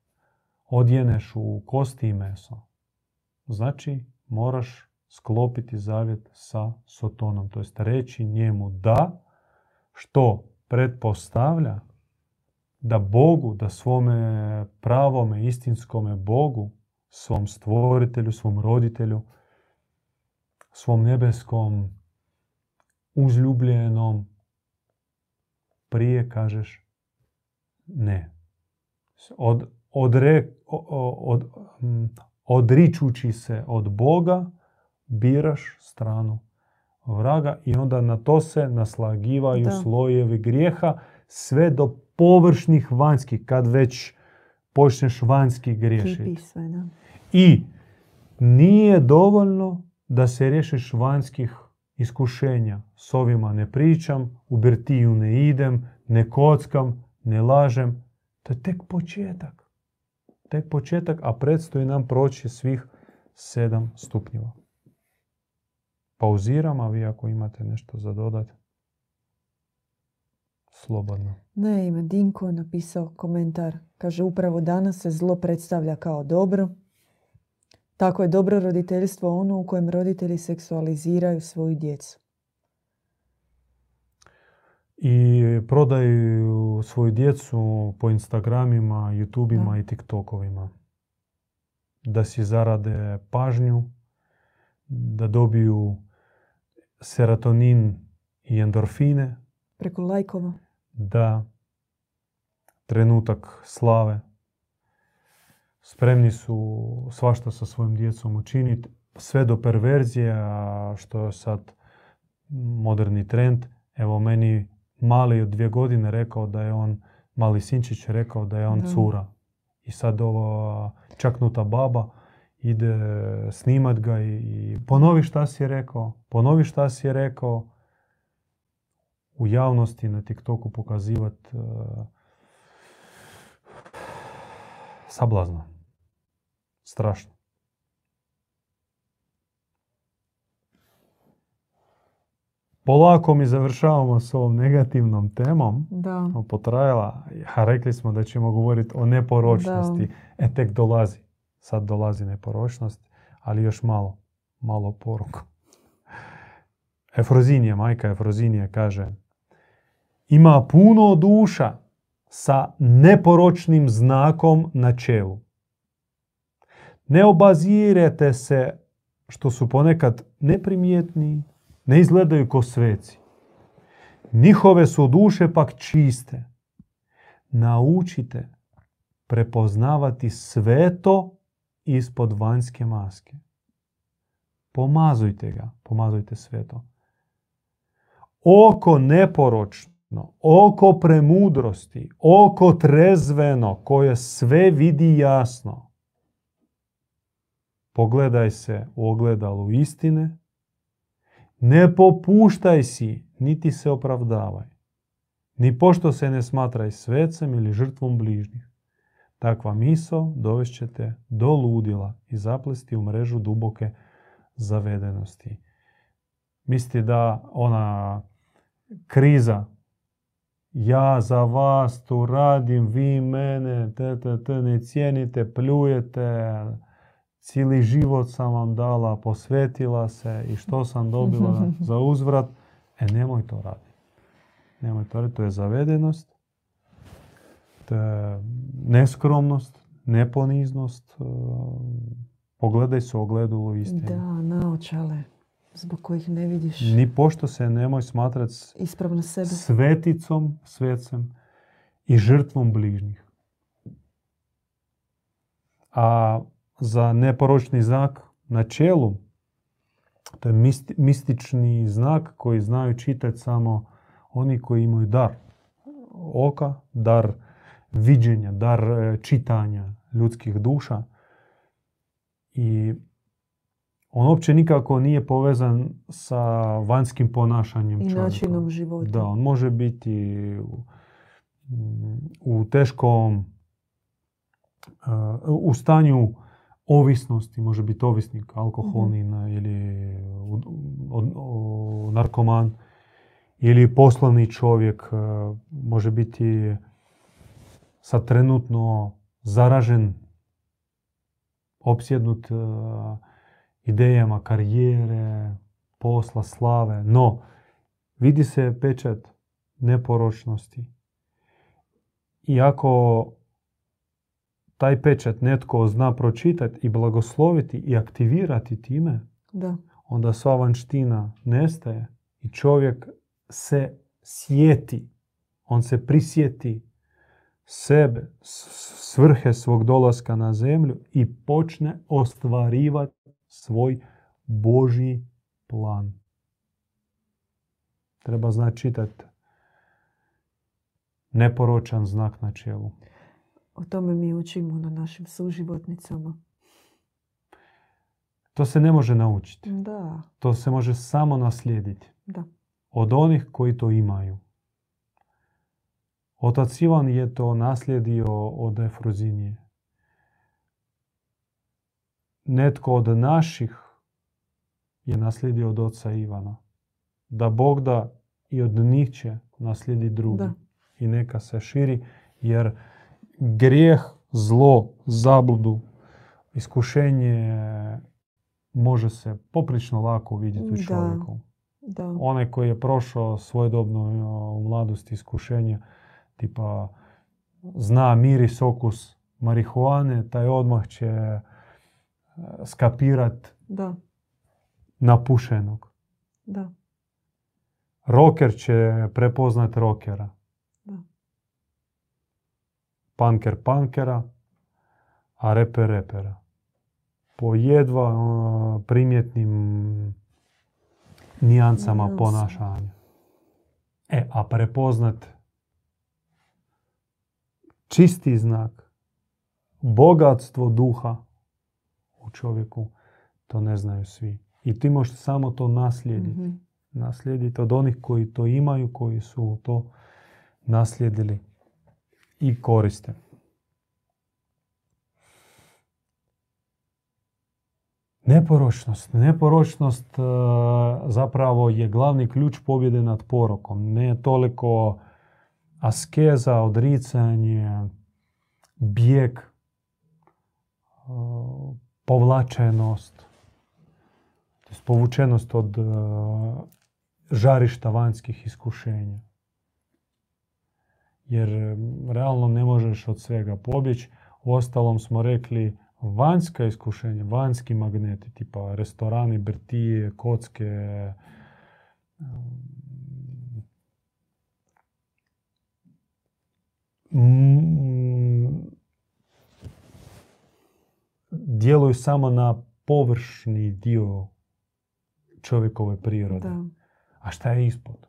odjeneš u kosti i meso. Znači, moraš sklopiti zavjet sa Sotonom. To jest reći njemu da, što pretpostavlja da Bogu, da svome pravome, istinskome Bogu, svom stvoritelju, svom roditelju, svom nebeskom uzljubljenom, prije kažeš ne. Od, odre, od, odričući se od Boga, biraš stranu vraga i onda na to se naslagivaju da. slojevi grijeha sve do površnih vanjskih, kad već počneš vanjski griješiti. I nije dovoljno da se riješiš vanjskih iskušenja. S ovima ne pričam, u Bertiju ne idem, ne kockam, ne lažem. To je tek početak. Tek početak, a predstoji nam proći svih sedam stupnjeva. Pauziram, a vi ako imate nešto za dodat, slobodno. Ne, ima Dinko napisao komentar. Kaže, upravo danas se zlo predstavlja kao dobro. Tako je dobro roditeljstvo ono u kojem roditelji seksualiziraju svoju djecu. I prodaju svoju djecu po Instagramima, YouTubima i TikTokovima. Da si zarade pažnju, da dobiju serotonin i endorfine. Preko lajkova. Da. Trenutak slave. Spremni su svašta sa svojim djecom učiniti. Sve do perverzije, što je sad moderni trend. Evo meni mali od dvije godine rekao da je on, mali sinčić rekao da je on cura. I sad ova čaknuta baba ide snimat ga i ponovi šta si je rekao, ponovi šta si je rekao u javnosti na TikToku pokazivati uh, sablazno. Strašno. Polako mi završavamo s ovom negativnom temom. Da. Potrajala, a rekli smo da ćemo govoriti o neporočnosti. E, tek dolazi. Sad dolazi neporočnost, ali još malo, malo poruku. Efrozinija, majka Efrozinija kaže ima puno duša sa neporočnim znakom na čelu. Ne obazirete se što su ponekad neprimjetni, ne izgledaju ko sveci. Njihove su duše pak čiste. Naučite prepoznavati sveto ispod vanjske maske. Pomazujte ga, pomazujte sveto. Oko neporočno, oko premudrosti, oko trezveno, koje sve vidi jasno. Pogledaj se u ogledalu istine ne popuštaj si, niti se opravdavaj. Ni pošto se ne smatraj svecem ili žrtvom bližnjih. Takva miso dovešćete do ludila i zaplesti u mrežu duboke zavedenosti. Mislite da ona kriza ja za vas tu radim, vi mene, te, te, te ne cijenite, pljujete, cijeli život sam vam dala, posvetila se i što sam dobila za uzvrat. E, nemoj to raditi. Nemoj to raditi. To je zavedenost, to je neskromnost, neponiznost. E, pogledaj se u ogledu istine. Da, naočale zbog kojih ne vidiš. Ni pošto se nemoj smatrati Ispravno sebe. sveticom, svecem i žrtvom bližnjih. A za neporočni znak na čelu. To je mistični znak koji znaju čitati samo oni koji imaju dar oka, dar viđenja, dar e, čitanja ljudskih duša. I on uopće nikako nije povezan sa vanjskim ponašanjem I načinom života. Da, on može biti u, u teškom, e, u stanju ovisnosti, može biti ovisnik, alkoholni mm ili narkoman, ili poslovni čovjek, e, može biti sad trenutno zaražen, opsjednut e, idejama karijere, posla, slave. No, vidi se pečat neporočnosti. Iako taj pečat netko zna pročitati i blagosloviti i aktivirati time, da. onda sva vanština nestaje i čovjek se sjeti, on se prisjeti sebe, svrhe svog dolaska na zemlju i počne ostvarivati svoj Božji plan. Treba znati čitati neporočan znak na čelu. O tome mi učimo na našim suživotnicama. To se ne može naučiti. Da. To se može samo naslijediti. Da. Od onih koji to imaju. Otac Ivan je to naslijedio od Efrozinije. netko od naših je naslijedio od oca Ivana. Da Bog da i od njih će naslijedi drugi. Da. I neka se širi, jer grijeh, zlo, zabludu, iskušenje može se poprično lako vidjeti u Da. čovjeku. Da. Onaj koji je prošao svojedobno u mladosti iskušenje, tipa zna miris, okus marihuane, taj odmah će skapirat Da. napušenog. Da. Roker će prepoznat rokera. Da. Punker punkera, a reper repera. Po jedva uh, primjetnim nijancama ponašanja. E, a prepoznat čisti znak, bogatstvo duha u čovjeku, to ne znaju svi. I ti možeš samo to naslijediti. Mhm. Naslijediti od onih koji to imaju, koji su to naslijedili i koriste. Neporočnost. Neporočnost e, zapravo je glavni ključ pobjede nad porokom. Ne toliko askeza, odricanje, bijeg, e, povlačenost, povučenost od e, žarišta vanjskih iskušenja. Jer realno ne možeš od svega pobjeći. Uostalom smo rekli vanjska iskušenja, vanjski magneti, tipa restorani, birtije, kocke, djeluju samo na površni dio čovjekove prirode. Da. A šta je ispod?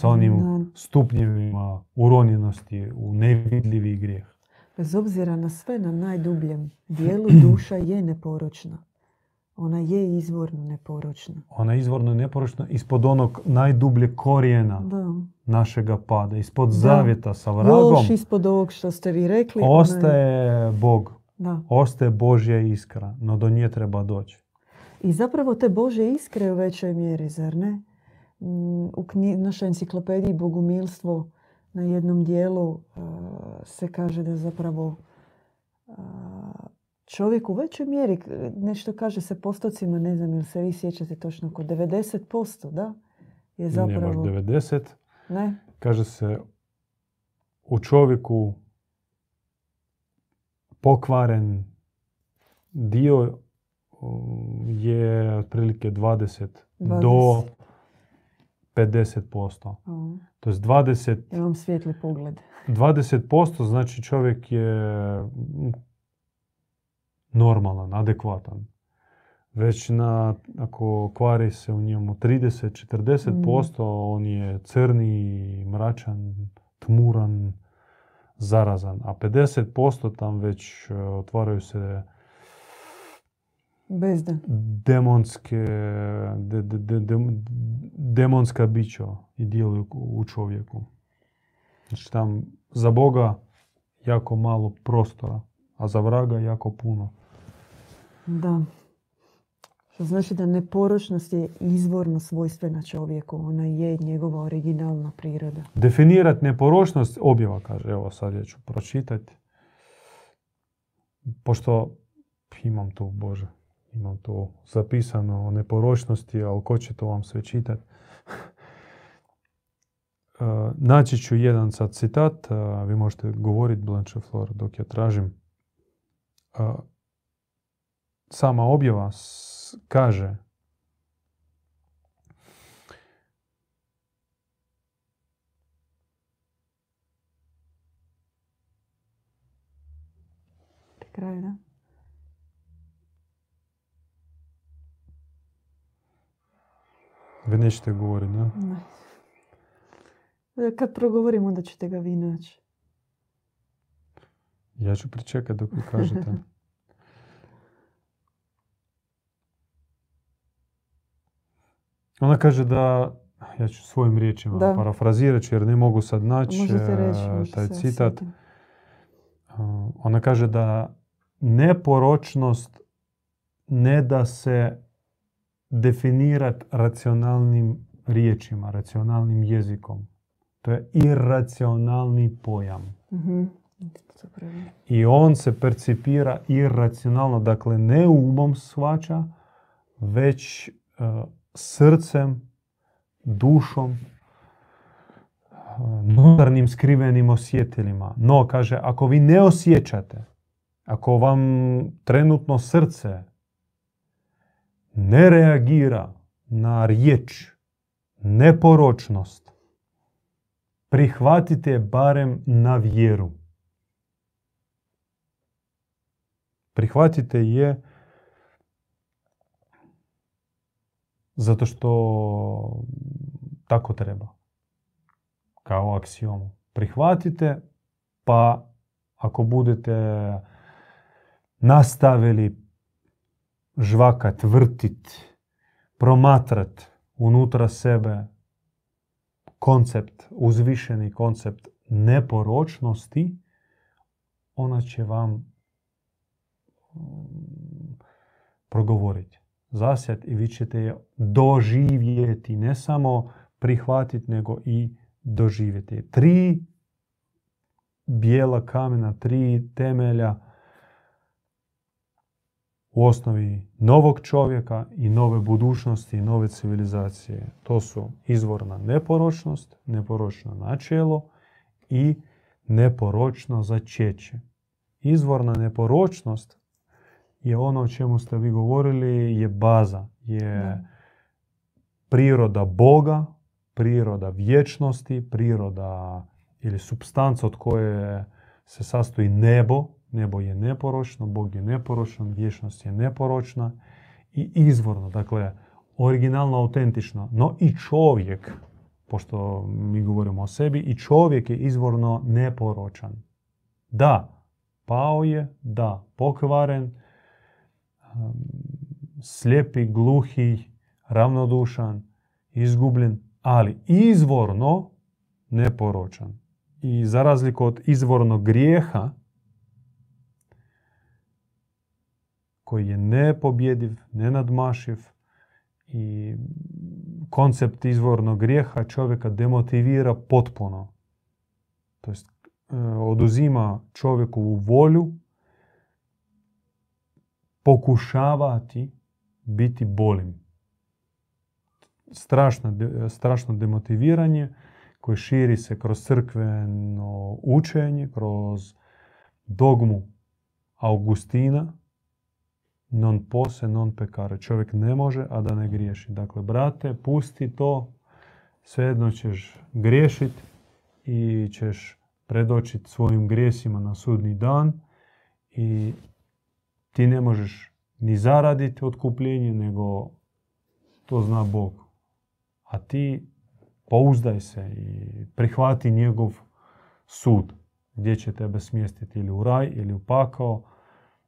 Sa onim stupnjevima uronjenosti u nevidljivi grijeh. Bez obzira na sve, na najdubljem dijelu duša je neporočna. Ona je izvorno neporočna. Ona je izvorno neporočna ispod onog najdubljeg korijena Da. našega pada, ispod Da. zavjeta sa vragom, Još ispod ovog što ste vi rekli. je- ostaje Bog, Da. ostaje Božja iskra, no do nje treba doći. I zapravo te Bože iskre u većoj mjeri, zar ne? Mm, U knji- našoj enciklopediji Bogumilstvo na jednom dijelu uh, se kaže da zapravo uh, čovjek u većoj mjeri, nešto kaže se postocima, ne znam ili se vi sjećate točno, oko 90%, da? Je Nije zapravo... baš 90. Ne? Kaže se u čovjeku pokvaren dio um, je otprilike 20, do 20. 50%. O, To je 20 imam svijetli pogled. 20% znači čovjek je mm, normalan, adekvatan. Već na, ako kvari se u njemu 30-40%, on je crni, mračan, tmuran, zarazan. A 50% tam već e, otvaraju se Bezdan. demonske, de, de, de, de- demonska bića i djeluju u čovjeku. Znači tam za Boga jako malo prostora, a za vraga jako puno. Da. Što znači da neporočnost je izvorno svojstvena čovjeku. Ona je njegova originalna priroda. Definirat neporočnost, objava kaže, evo sad ja ću pročitati. Pošto imam tu, Bože, imam tu zapisano o neporočnosti, ali ko će to vam sve čitati? Naći ću jedan sad citat, a vi možete govoriti Blanche Flor dok ja tražim. A, Sama objava kaže Pri kraju, da? Vi nećete govoriti, da? Ne. E, Kad progovorim, onda ćete ga vi naći. Ja ću pričekati dok vi kažete. Ona kaže da, ja ću svojim riječima Da. parafrazirat ću jer ne mogu sad naći reći, e, možda taj citat. sjetim. Uh, Ona kaže da neporočnost ne da se definirati racionalnim riječima, racionalnim jezikom. To je iracionalni pojam. Mhm. I on se percipira iracionalno, dakle ne umom svača, već e, srcem, dušom, uh, unutarnjim skrivenim osjetilima. No, kaže, ako vi ne osjećate, ako vam trenutno srce ne reagira na riječ, neporočnost, prihvatite barem na vjeru. Prihvatite je zato što tako treba. Kao aksiomu. Prihvatite, pa ako budete nastavili žvakat, vrtit, promatrat unutra sebe koncept, uzvišeni koncept neporočnosti, ona će vam mm, progovoriti, zasjati i vi ćete je doživjeti, ne samo prihvatiti, nego i doživjeti. Tri bijela kamena, tri temelja u osnovi novog čovjeka i nove budućnosti i nove civilizacije. To su izvorna neporočnost, neporočno načelo i neporočno začeće. Izvorna neporočnost je ono o čemu ste vi govorili, je baza, je priroda Boga, priroda vječnosti, priroda ili substanca od koje se sastoji nebo. Nebo je neporočno, Bog je neporočan, vječnost je neporočna i izvorno, dakle, originalno, autentično. No i čovjek, pošto mi govorimo o sebi, i čovjek je izvorno neporočan. Da, pao je, da, pokvaren, slijepi, gluhi, ravnodušan, izgubljen, ali izvorno neporočan. I za razliku od izvornog grijeha, koji je nepobjediv, nenadmašiv i koncept izvornog grijeha čovjeka demotivira potpuno. To jest, oduzima čovjekovu volju pokušavati biti bolim strašno, strašno demotiviranje koje širi se kroz crkveno učenje, kroz dogmu Augustina, non pose, non pecare. Čovjek ne može, a da ne griješi. Dakle, brate, pusti to, svejedno ćeš griješiti i ćeš predočiti svojim grijesima na sudni dan i ti ne možeš ni zaraditi otkupljenje, nego to zna Bog a ti pouzdaj se i prihvati njegov sud gdje će tebe smjestiti ili u raj ili u pakao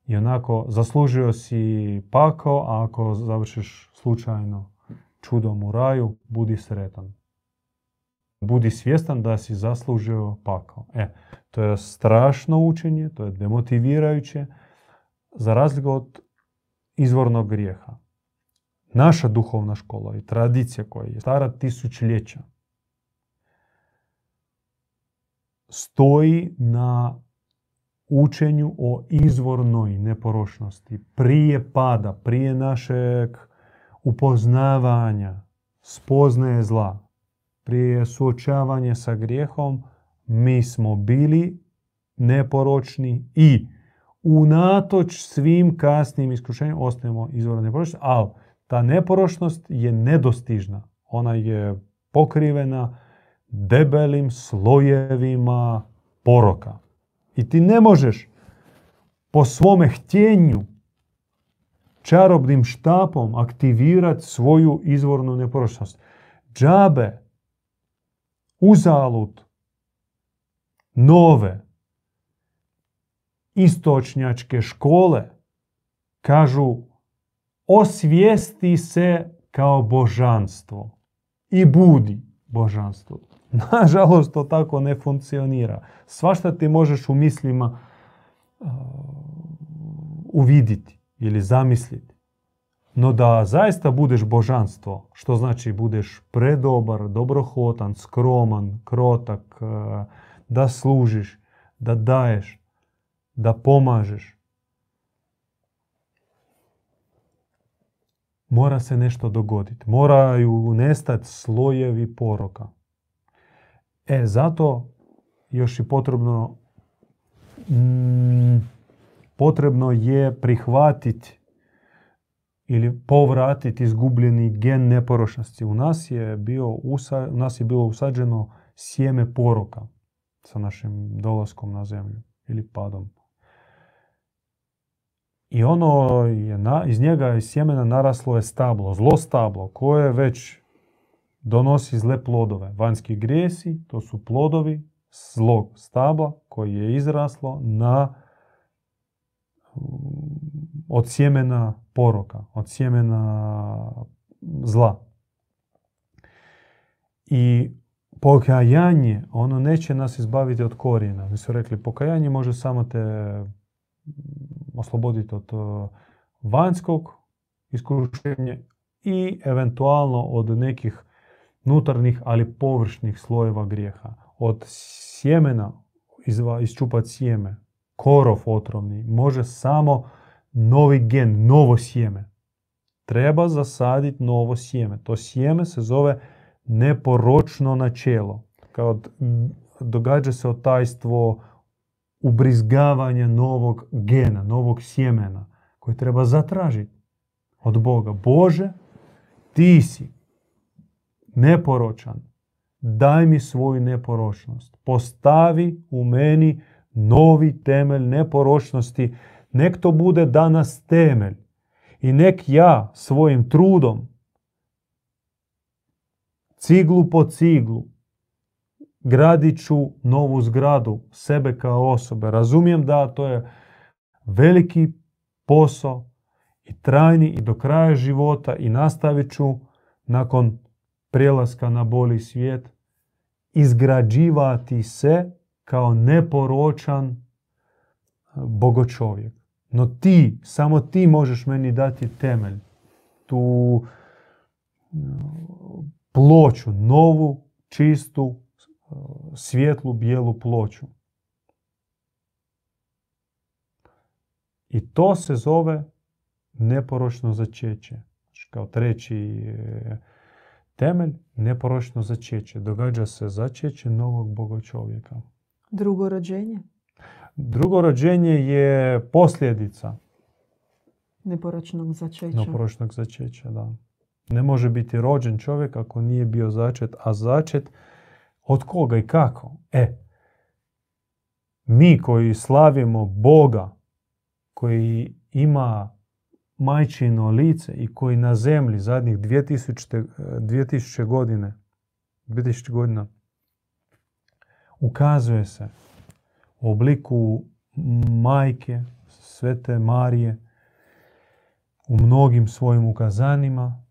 i onako zaslužio si pakao, a ako završiš slučajno čudom u raju, budi sretan. Budi svjestan da si zaslužio pakao. E, to je strašno učenje, to je demotivirajuće, za razliku od izvornog grijeha naša duhovna škola i tradicija koja je stara tisućljeća stoji na učenju o izvornoj neporočnosti. Prije pada, prije našeg upoznavanja, spoznaje zla, prije suočavanja sa grijehom, mi smo bili neporočni i unatoč svim kasnim iskušenjima ostajemo izvorno neporočni, ali ta neporočnost je nedostižna. Ona je pokrivena debelim slojevima poroka. I ti ne možeš po svome htjenju čarobnim štapom aktivirati svoju izvornu neporočnost. Džabe, uzalud, nove, istočnjačke škole kažu osvijesti se kao božanstvo i budi božanstvo. Nažalost, to tako ne funkcionira. Svašta ti možeš u mislima uh, uviditi ili zamisliti. No da zaista budeš božanstvo, što znači budeš predobar, dobrohotan, skroman, krotak, e, da služiš, da daješ, da pomažeš. Mora se nešto dogoditi. Moraju nestati slojevi poroka. E, zato još i potrebno mm, potrebno je prihvatiti ili povratiti izgubljeni gen neporočnosti. U nas je, bio u nas je bilo usađeno sjeme poroka sa našim dolaskom na zemlju ili padom. I ono je na, iz njega iz sjemena naraslo je stablo, zlo stablo koje već donosi zle plodove. Vanjski grijesi, to su plodovi zlog stabla koji je izraslo na od sjemena poroka, od sjemena zla. I pokajanje, ono neće nas izbaviti od korijena. Mi su rekli, pokajanje može samo te osloboditi od vanjskog iskušenja i eventualno od nekih nutarnjih, ali površnih slojeva grijeha. Od sjemena isčupati sjeme, korov otrovni, može samo novi gen, novo sjeme. Treba zasaditi novo sjeme. To sjeme se zove neporočno načelo. Kao događa se otajstvo ubrizgavanja novog gena, novog sjemena koje treba zatražiti od Boga. Bože, ti si neporočan. Daj mi svoju neporočnost. Postavi u meni novi temelj neporočnosti. Nek to bude danas temelj. I nek ja svojim trudom, ciglu po ciglu, gradit ću novu zgradu, sebe kao osobe. Razumijem da to je veliki posao i trajni i do kraja života i nastavit ću nakon prelaska na boli svijet izgrađivati se kao neporočan bogočovjek. No ti, samo ti možeš meni dati temelj, tu ploču, novu, čistu, svjetlu, bijelu ploču. I to se zove neporočno začeće. Znači, kao treći e, temelj, neporočno začeće. Događa se začeće novog Boga čovjeka. Drugo rođenje? Drugo rođenje je posljedica neporočnog začeća. Neporočnog začeća, da. Ne može biti rođen čovjek ako nije bio začet, a začet od koga i kako? E, mi koji slavimo Boga, koji ima majčino lice i koji na zemlji zadnjih 2000, 2000 godine, 2000 godina ukazuje se u obliku majke, svete Marije, u mnogim svojim ukazanima,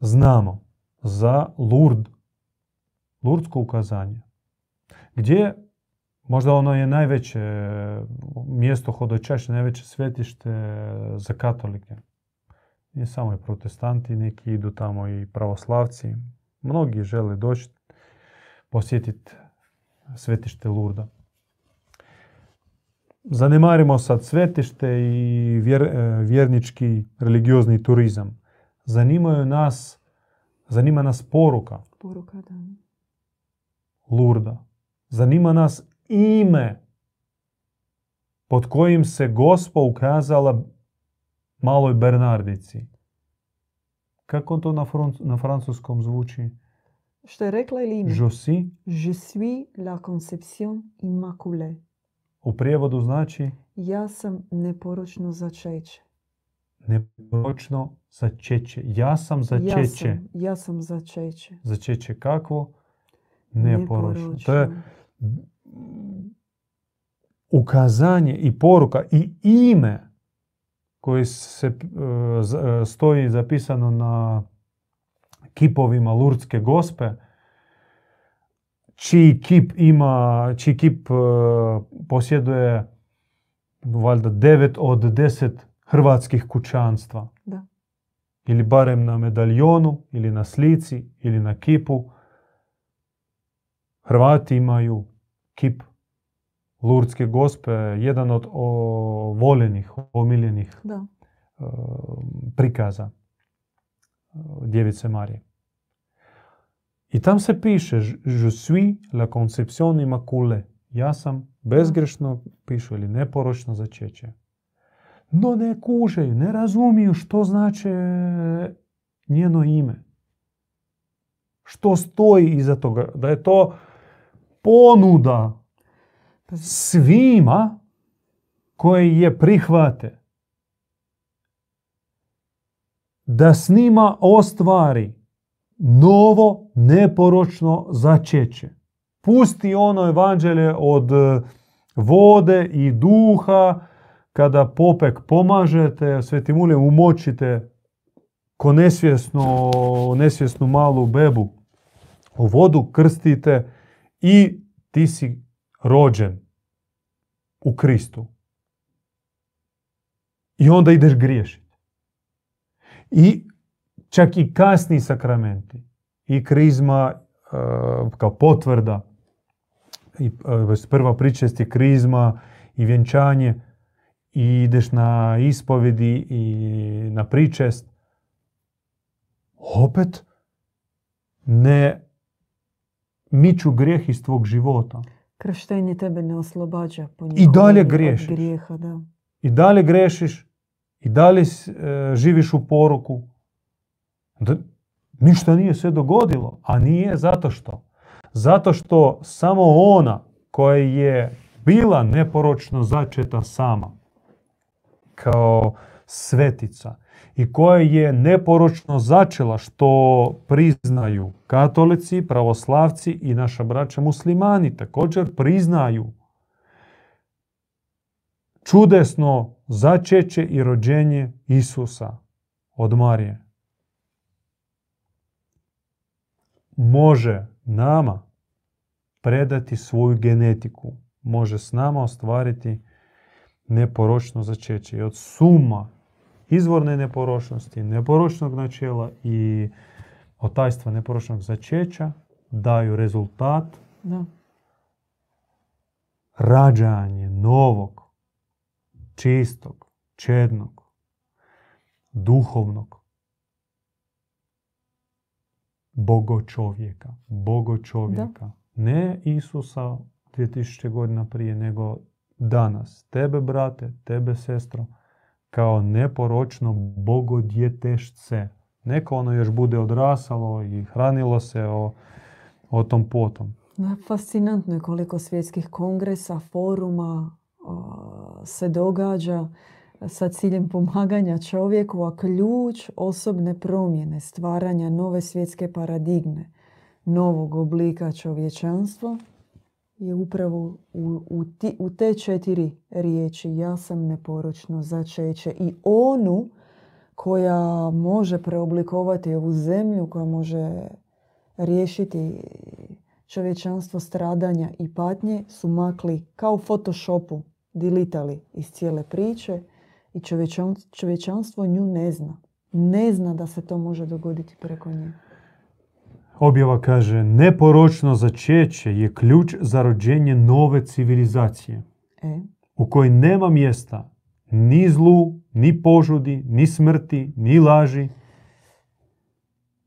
znamo za Lurd, Lurdsko ukazanje, gdje možda ono je najveće mjesto hodočašće, najveće svetište za katolike. Nije samo i protestanti, neki idu tamo i pravoslavci. Mnogi žele doći posjetiti svetište Lurda. Zanemarimo sad svetište i vjernički religiozni turizam. Zanimaju nas, zanima nas poruka. Poruka, da. Lurda. Zanima nas ime pod kojim se gospa ukazala maloj Bernardici. Kako to na, na francuskom zvuči? Što je rekla ili ime? Je suis. Je suis la conception immaculée. U prijevodu znači? Ja sam neporočno začeće. Neporočno začeće. Ja sam začeće. Ja sam, ja sam začeće. Začeće kakvo? Neporočno. To je ukazanje i poruka i ime koje se uh, stoji zapisano na kipovima Lurdske gospe, čiji kip ima, čiji kip uh, posjeduje valjda devet od deset hrvatskih kućanstva. ili barem na medaljonu, ili na slici, ili na kipu. Hrvati imaju kip Lurdske gospe, jedan od voljenih, omiljenih Da. prikaza Djevice Marije. I tam se piše Je suis la conception immaculée. Ja sam bezgrešno, pišu ili neporočno začeće. No ne kužeju, ne razumiju što znači njeno ime. Što stoji iza toga. Da je to ponuda Pazi, svima koji je prihvate. Da s njima ostvari novo neporočno začeće. Pusti ono evanđelje od e, vode i duha, kada popek pomažete, svetim uljem umočite ko nesvjesno, nesvjesnu malu bebu u vodu, krstite i ti si rođen u Kristu. I onda ideš griješiti. I čak i kasni sakramenti i krizma e, kao potvrda i e, prva pričest je krizma i vjenčanje i ideš na ispovedi i na pričest opet ne miču grijeh iz tvog života. krštenje tebe ne oslobađa po I dalje od griješiš. grijeha, da. I dalje grešiš, i dalje e, živiš u poruku. Da ništa nije se dogodilo, a nije zato što. Zato što samo ona koja je bila neporočno začeta sama, kao svetica, i koja je neporočno začela što priznaju katolici, pravoslavci i naša braća muslimani također priznaju čudesno začeće i rođenje Isusa od Marije. Može nama predati svoju genetiku, može s nama ostvariti neporočno začeće. I od suma izvorne neporočnosti, neporočnog načela i otajstva neporočnog začeća daju rezultat da. rađanje novog, čistog, čednog, duhovnog bogo čovjeka. Bogo čovjeka. Ne Isusa 2000 godina prije, nego danas. Tebe, brate, tebe, sestro, kao neporočno bogodjetešce. Neka ono još bude odrasalo i hranilo se o, o tom potom. Fascinantno je koliko svjetskih kongresa, foruma se događa sa ciljem pomaganja čovjeku, a ključ osobne promjene, stvaranja nove svjetske paradigme, novog oblika čovječanstva je upravo u, u, ti- u te četiri riječi ja sam neporočno začeće i onu koja može preoblikovati ovu zemlju, koja može riješiti čovječanstvo stradanja i patnje su makli kao Photoshopu, dilitali iz cijele priče i čovječan- čovječanstvo nju ne zna. Ne zna da se to može dogoditi preko nje. Objava kaže, neporočno začeće je ključ za rođenje nove civilizacije E, u kojoj nema mjesta ni zlu, ni požudi, ni smrti, ni laži,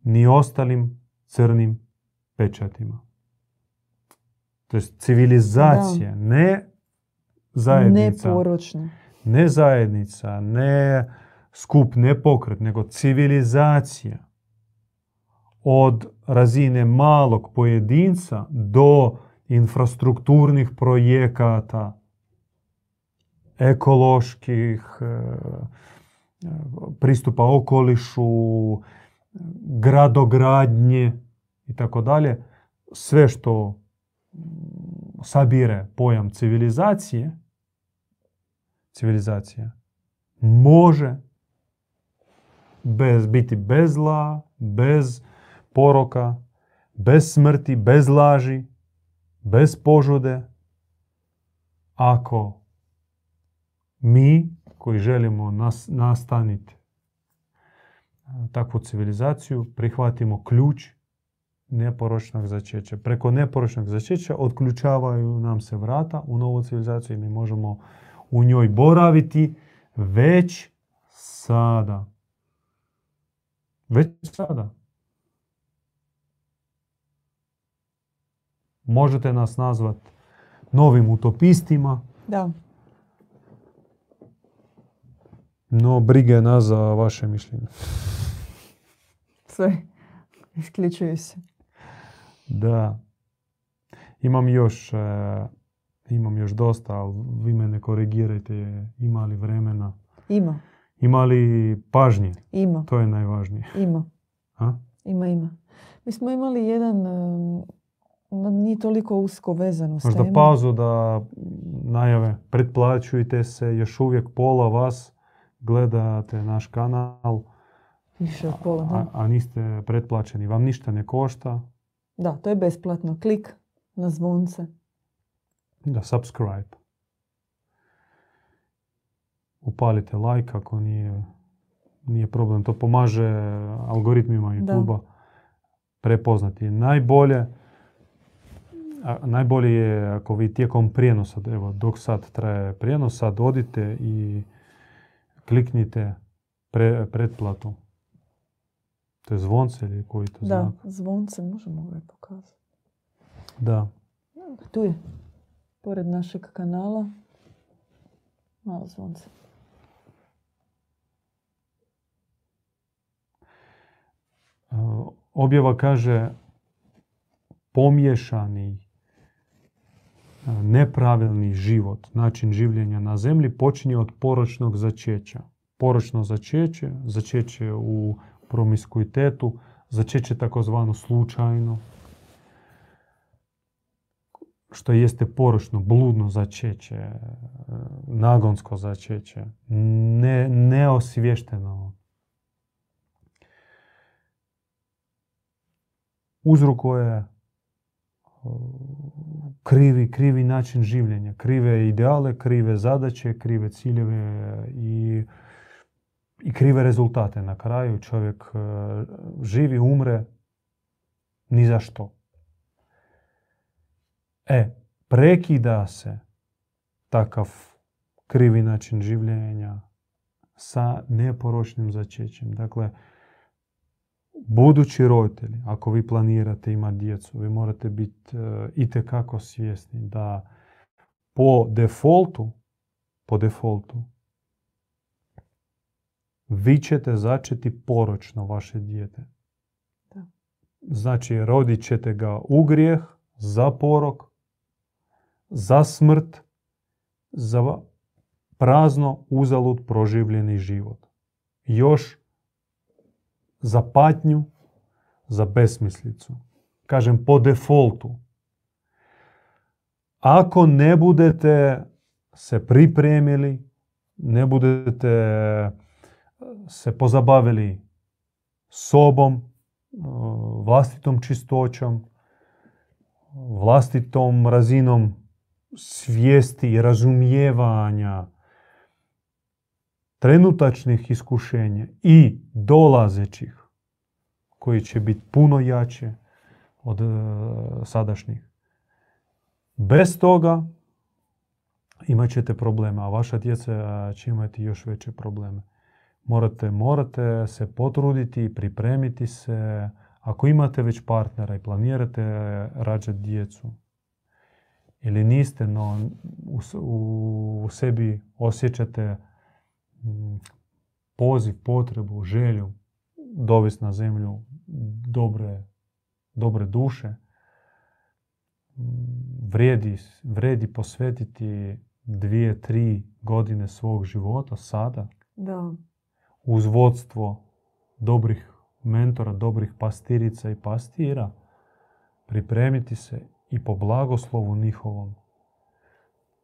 ni ostalim crnim pečatima. To je civilizacija, ne zajednica. neporočno. ne zajednica, ne skup, ne pokret, nego civilizacija. Od razine e, e, pristupa okolišu, gradogradnje i tako dalje. Sve što mm, sabire pojam civilizacije, civilizacija može bez, biti bez zla, bez poroka, bez smrti, bez laži, bez požude, ako mi koji želimo nas, nastaniti takvu civilizaciju, prihvatimo ključ neporočnog začeća. Preko neporočnog začeća otključavaju nam se vrata u novu civilizaciju i mi možemo u njoj boraviti već sada. Već sada. Možete nas nazvati novim utopistima. Da. No, brige nas za vaše mišljenje. Sve isključuju se. Da. Imam još, e, imam još dosta, ali vi mene korigirajte. Ima li vremena? Ima. Ima li pažnje? Ima. To je najvažnije. Ima. A? Ima, ima. Mi smo imali jedan, um, nije toliko usko vezano s Možda temom. pauzu da najave. Pretplaćujte se, još uvijek pola vas gledate naš kanal, Više od pola, da. a, a niste pretplaćeni. Vam ništa ne košta. Da, to je besplatno. Klik na zvonce. Da, subscribe. Upalite like ako nije, nije problem. To pomaže algoritmima. YouTube-a prepoznati. Najbolje, a, najbolje je ako vi tijekom prijenosa, evo dok sad traje prijenos, sad odite i kliknite pre, pretplatu. To je zvonce ili koji to Da, znak? zvonce, možemo ga pokazati. Da. Tu je, pored našeg kanala. Malo zvonce. Objava kaže pomiješani uh, nepravilni život, način življenja na zemlji počinje od poročnog začeća. Poročno začeće, začeće u promiskuitetu, začeće takozvano slučajno, što jeste poročno, bludno začeće, uh, nagonsko začeće, ne, neosvješteno uzrokuje krivi, krivi način življenja, krive ideale, krive zadaće, krive ciljeve i, i krive rezultate. Na kraju čovjek e, živi, umre, ni za što. E, prekida se takav krivi način življenja sa neporočnim začećem. Dakle, budući roditelji, ako vi planirate imati djecu, vi morate biti uh, itekako svjesni da po defaultu, po defaultu, vi ćete začeti poročno vaše dijete. Da. Znači, rodit ćete ga u grijeh, za porok, za smrt, za prazno, uzalud proživljeni život. Još za patnju, za besmislicu. Kažem, po defaultu. Ako ne budete se pripremili, ne budete se pozabavili sobom, vlastitom čistoćom, vlastitom razinom svijesti i razumijevanja trenutačnih iskušenja i dolazećih, koji će biti puno jače od e, sadašnjih. Bez toga imat ćete problema, a vaša djeca će imati još veće probleme. Morate, morate se potruditi pripremiti se. Ako imate već partnera i planirate rađati djecu, ili niste, no u, u sebi osjećate poziv, potrebu, želju dovesti na zemlju dobre, dobre duše, vrijedi, vrijedi posvetiti dvije, tri godine svog života sada Da. uz vodstvo dobrih mentora, dobrih pastirica i pastira, pripremiti se i po blagoslovu njihovom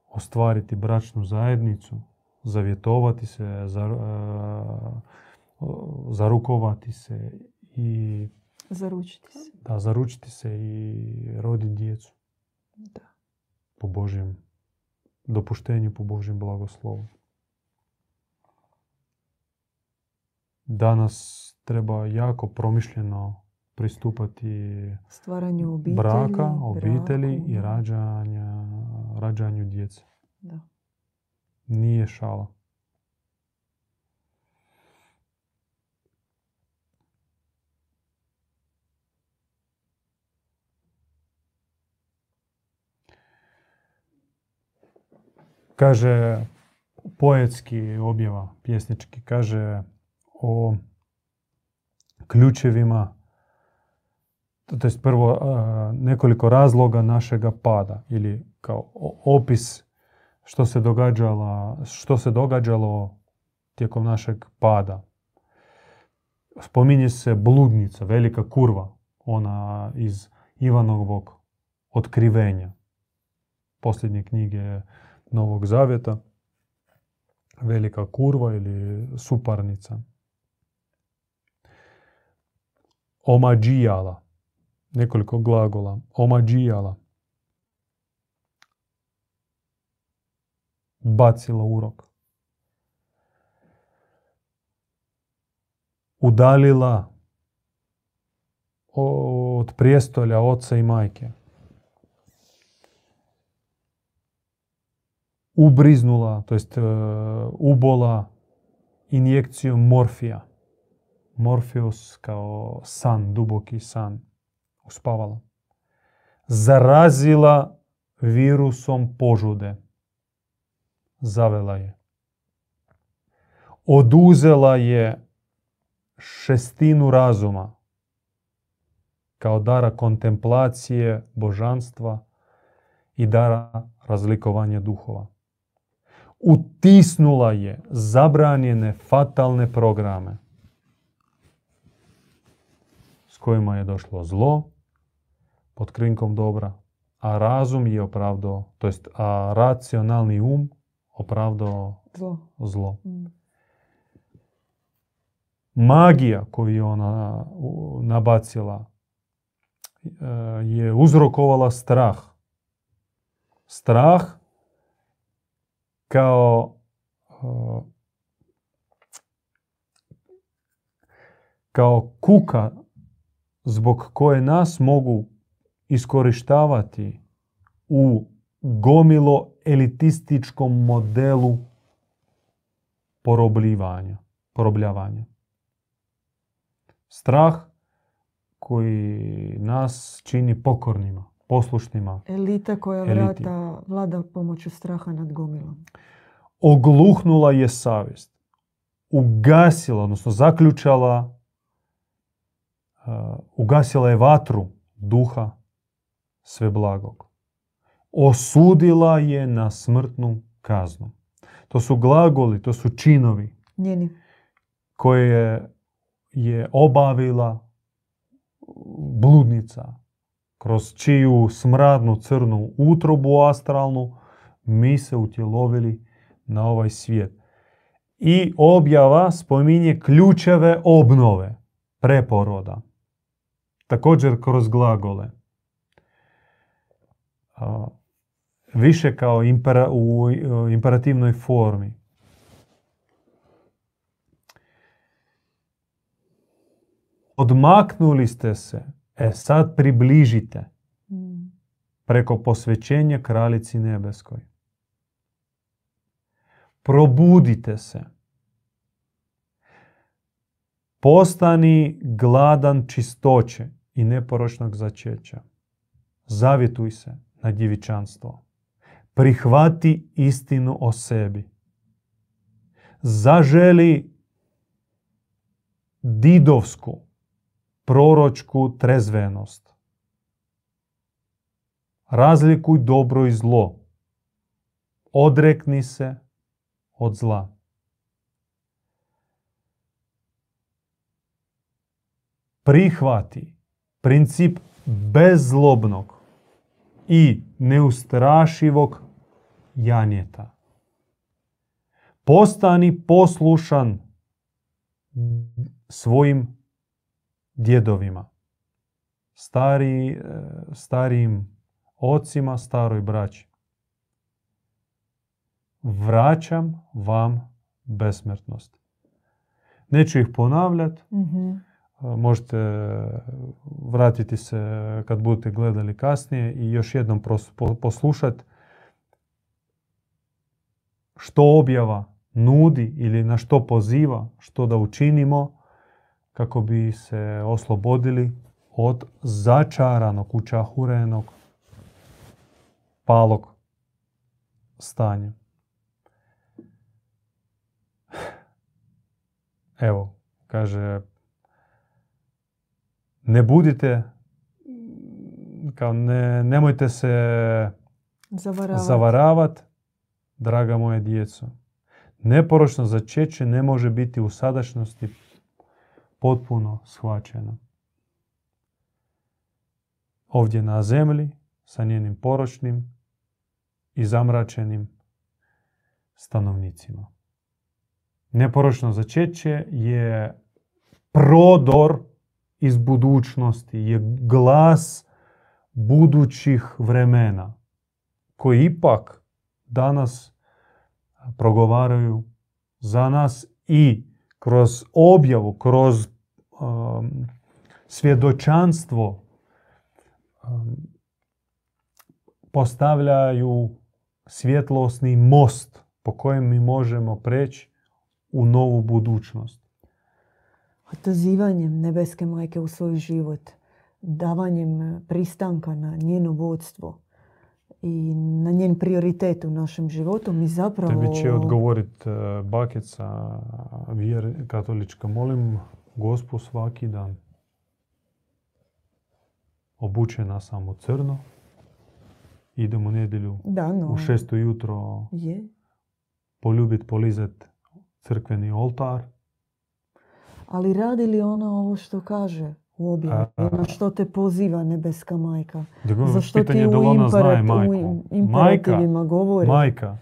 ostvariti bračnu zajednicu, zavjetovati se, zar, zarukovati se i Zaručiti se. da zaručiti se i roditi djecu Da. po Božjem dopuštenju, po Božjem blagoslovu. danas treba jako promišljeno pristupati Stvaranju obitelji. braka, obitelji braku, i rađanja, rađanju djece. Da. Nije šala. Kaže poetski objava, pjesnički, kaže o ključevima, to jest prvo nekoliko razloga našega pada ili kao opis što se događalo, što se događalo tijekom našeg pada. Spominje se bludnica, velika kurva, ona iz Ivanovog otkrivenja, posljednje knjige Novog Zavjeta, velika kurva ili suparnica. Omađijala, nekoliko glagola, omađijala, bacila urok. Udalila od prijestolja oca i majke. Ubriznula, to jest e, ubola injekcijom morfija. Morfius kao san, duboki san. Uspavala. Zarazila virusom požude. Zavela je. Oduzela je šestinu razuma kao dara kontemplacije božanstva i dara razlikovanja duhova. Utisnula je zabranjene fatalne programe s kojima je došlo zlo pod krinkom dobra, a razum je opravdao, to jest a racionalni um opravdao Zlo. zlo. Mm. Magija koju je ona nabacila e, je uzrokovala strah. Strah kao e, kao kuka zbog koje nas mogu iskorištavati u gomilo elitističkom modelu porobljivanja, porobljavanja. Strah koji nas čini pokornima, poslušnima, Elita koja Eliti. vrata, vlada pomoću straha nad gomilom. ogluhnula je savjest, ugasila, odnosno zaključala, uh, ugasila je vatru duha sve blagog. Osudila je na smrtnu kaznu. To su glagoli, to su činovi Njeni. koje je obavila bludnica, kroz čiju smradnu crnu utrobu astralnu mi se utjelovili na ovaj svijet. I objava spominje ključeve obnove, preporoda. Također kroz glagole. Više kao impera, u e, imperativnoj formi. Odmaknuli ste se, e sad približite preko posvećenja kraljici nebeskoj. Probudite se. Postani gladan čistoće i neporočnog začeća. Zavjetuj se na djevičanstvo. Prihvati istinu o sebi. Zaželi didovsku, proročku trezvenost. Razlikuj dobro i zlo. Odrekni se od zla. Prihvati princip bezzlobnog i neustrašivog janjeta. Postani poslušan svojim djedovima, stari, e, starijim ocima, staroj braći. Vraćam vam besmrtnost. Neću ih ponavljati. Mhm. Možete vratiti se kad budete gledali kasnije i još jednom poslušati što objava nudi ili na što poziva, što da učinimo kako bi se oslobodili od začaranog, učahurenog, palog stanja. Evo, kaže, ne budite, kao ne, nemojte se Zavaravati. zavaravati, draga moje djeco. Neporočno začeće ne može biti u sadašnjosti potpuno shvaćeno. Ovdje na zemlji, sa njenim poročnim i zamračenim stanovnicima. Neporočno začeće je prodor iz budućnosti, je glas budućih vremena koji ipak danas progovaraju za nas i kroz objavu, kroz um, svjedočanstvo um, postavljaju svjetlosni most po kojem mi možemo preći u novu budućnost. Otazivanjem nebeske majke u svoj život, davanjem pristanka na njeno vodstvo i na njen prioritet u našem životu, mi zapravo... Tebi će odgovorit e, bakica vjer katolička. Molim gospu svaki dan. Obučena sam u crno. Idem u nedjelju Da, no, u šesto jutro je. poljubit, polizat crkveni oltar. Ali radi li ona ovo što kaže u objavi? Na što te poziva nebeska majka? Za što ti u, u Majka, imperativima govori? majka,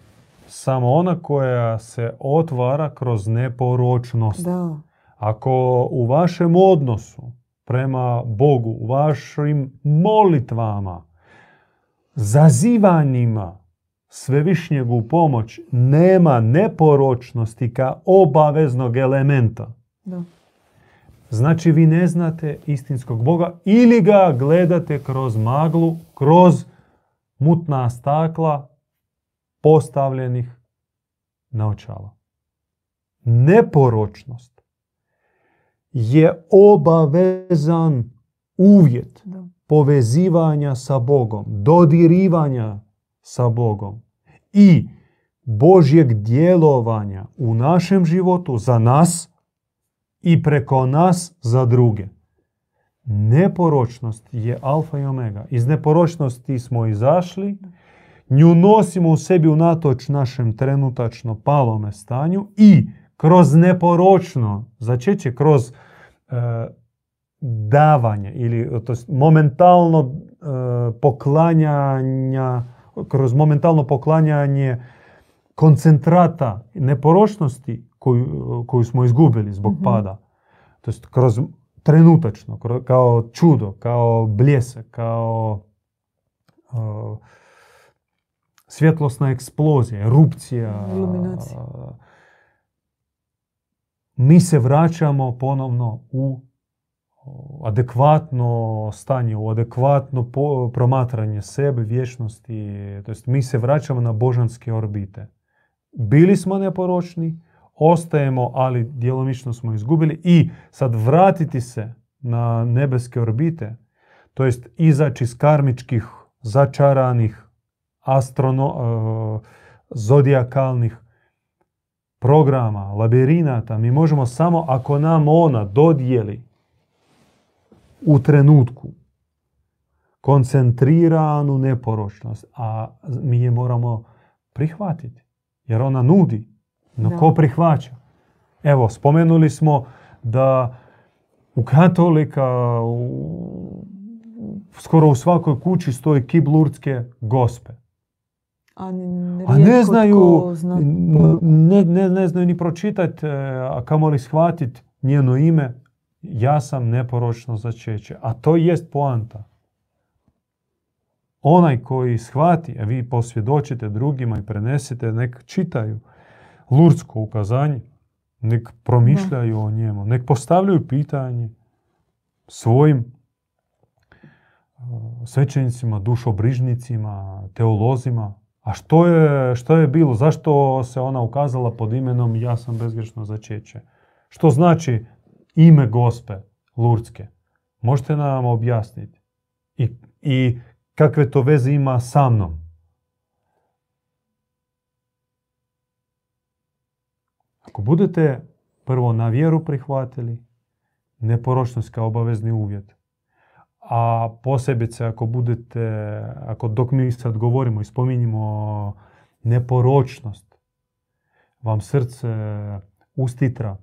samo ona koja se otvara kroz neporočnost. Da, Ako u vašem odnosu prema Bogu, u vašim molitvama, zazivanjima svevišnjeg u pomoć nema neporočnosti kao obaveznog elementa, da. Znači vi ne znate istinskog Boga ili ga gledate kroz maglu, kroz mutna stakla postavljenih naočala. Neporočnost je obavezan uvjet povezivanja sa Bogom, dodirivanja sa Bogom i Božjeg djelovanja u našem životu za nas i preko nas za druge. Neporočnost je alfa i omega. Iz neporočnosti smo izašli, nju nosimo u sebi unatoč našem trenutačno palome stanju i kroz neporočno začeće, kroz e, davanje ili to jest momentalno e, poklanjanja, kroz momentalno poklanjanje koncentrata neporočnosti koju, koju smo izgubili zbog Mhm. pada. To jest kroz trenutačno, kro- kao čudo, kao bljesak, kao e, svjetlosna eksplozija, erupcija. Iluminacija. Mi se vraćamo ponovno u adekvatno stanje, u adekvatno po- promatranje sebe, vječnosti. To jest mi se vraćamo na božanske orbite. Bili smo neporočni, ostajemo, ali djelomično smo izgubili i sad vratiti se na nebeske orbite, to jest izaći iz karmičkih, začaranih, astrono, e, zodijakalnih programa, labirinata, mi možemo samo ako nam ona dodijeli u trenutku koncentriranu neporočnost, a mi je moramo prihvatiti, jer ona nudi. No Da. ko prihvaća? Evo, spomenuli smo da u katolika u, skoro u svakoj kući stoji kip Lurdske gospe. A, A ne znaju, zna ne, ne, ne znaju ni pročitati, a kamoli shvatiti njeno ime. Ja sam neporočno začeće. A to jest poanta. Onaj koji shvati, a vi posvjedočite drugima i prenesite, nek čitaju Lurdsko ukazanje, Nek promišljaju o njemu. Nek postavljaju pitanje svojim uh, svećenicima, dušobrižnicima, teolozima. A što je, što je bilo? Zašto se ona ukazala pod imenom Ja sam bezgrešno začeće? Što znači ime gospe Lurdske? Možete nam objasniti? I, I kakve to veze ima sa mnom? Ako budete prvo na vjeru prihvatili, neporočnost kao obavezni uvjet, a posebice ako budete, ako dok mi sad govorimo i spominjimo neporočnost, vam srce ustitra,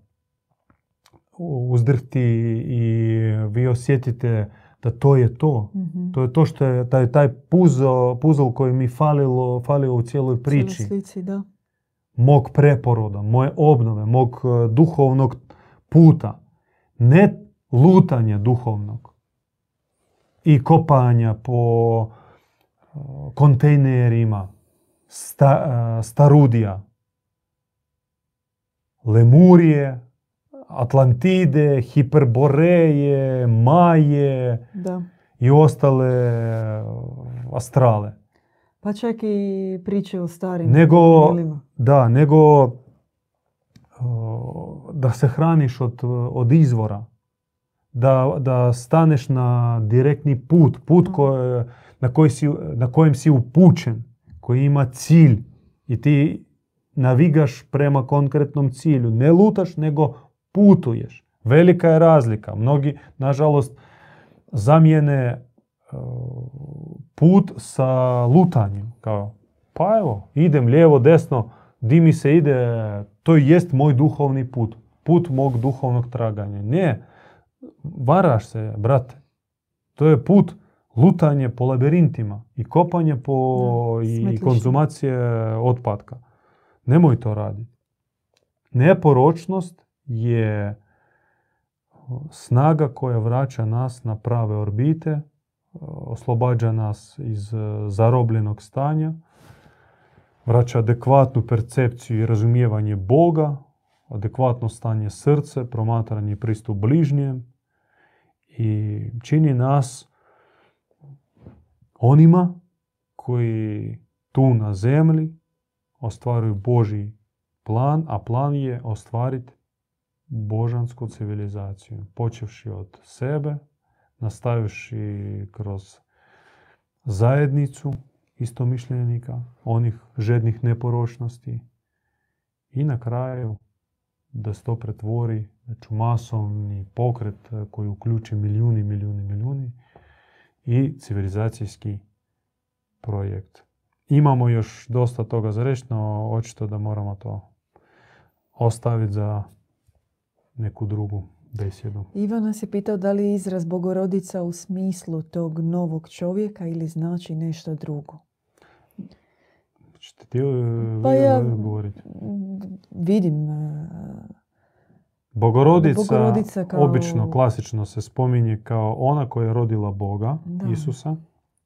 uzdrhti i vi osjetite da to je to. Mhm. To je to što je taj, taj puzzle, puzzle koji mi falilo, falio u cijeloj priči. Slici, da. Mog preporoda, moje obnove, mog e, duhovnog puta. Ne lutanja duhovnog i kopanja po e, kontejnerima, sta, e, starudija, Lemurije, Atlantide, Hiperboreje, Maje da. i ostale e, astrale. Pa čak i priče o starim Nego, velima. da, nego o, da se hraniš od, od izvora. Da, da staneš na direktni put, put koje, na, koji si, na kojem si upućen, koji ima cilj i ti navigaš prema konkretnom cilju. Ne lutaš, nego putuješ. Velika je razlika. Mnogi, nažalost, zamijene e, put sa lutanjem. Kao, pa evo, idem lijevo, desno, di mi se ide, to jest moj duhovni put. Put mog duhovnog traganja. Ne, varaš se, brate. To je put lutanje po labirintima i kopanje po Da, i konzumacije otpadka. Nemoj to raditi. Neporočnost je snaga koja vraća nas na prave orbite, oslobađa nas iz e, zarobljenog stanja, vraća adekvatnu percepciju i razumijevanje Boga, adekvatno stanje srce, promatranje i pristup bližnjem i čini nas onima koji tu na zemlji ostvaruju Božji plan, a plan je ostvariti božansku civilizaciju, počevši od sebe, nastavivši kroz zajednicu istomišljenika, onih žednih neporočnosti i na kraju da se to pretvori u masovni pokret koji uključi milijuni, milijuni, milijuni i civilizacijski projekt. Imamo još dosta toga za reći, no očito da moramo to ostaviti za neku drugu besjedu. Ivan nas je pitao da li je izraz Bogorodica u smislu tog novog čovjeka ili znači nešto drugo. Ćete ti eh, Pa ja- odgovoriti? Vidim, e, Bogorodica, Bogorodica kao- obično, klasično se spominje kao ona koja je rodila Boga, Da. Isusa,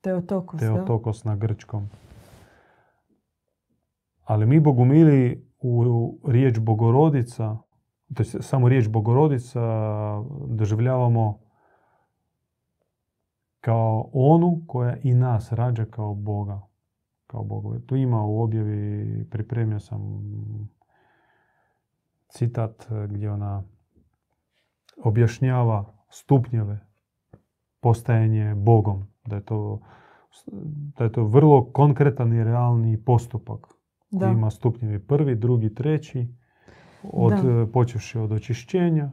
Teotokos, da? Teotokos na grčkom. Ali mi bogumili u riječ Bogorodica, to jest samo riječ Bogorodica doživljavamo kao onu koja i nas rađa kao Boga. Kao Bogove. Tu ima u objavi, pripremio sam citat gdje ona objašnjava stupnjeve postajanje Bogom. Da je to, da je to vrlo konkretan i realni postupak Da. ima stupnjevi prvi, drugi, treći, od, Da. eh, počevši od očišćenja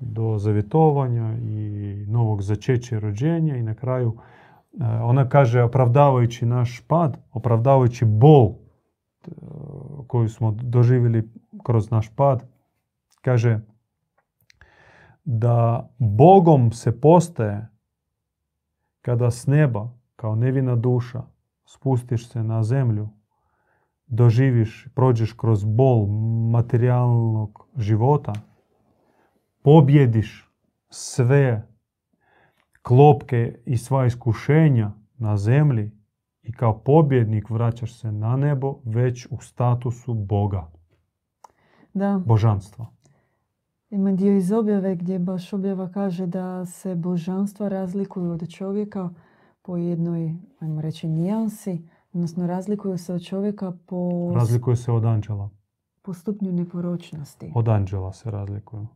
do zavjetovanja i novog začeća i rođenja i na kraju eh, ona kaže opravdavajući naš pad, opravdavajući bol eh, koju smo doživjeli kroz naš pad, kaže da Bogom se postaje kada s neba kao nevina duša spustiš se na zemlju, doživiš, prođeš kroz bol materijalnog života, pobjediš sve klopke i sva iskušenja na zemlji i kao pobjednik vraćaš se na nebo već u statusu Boga. Da. božanstva. Ima dio iz objave gdje baš objava kaže da se božanstva razlikuju od čovjeka po jednoj, ajmo reći, nijansi, odnosno razlikuju se od čovjeka po, Razlikuju se od anđela. po stupnju neporočnosti. Od anđela se razlikuju.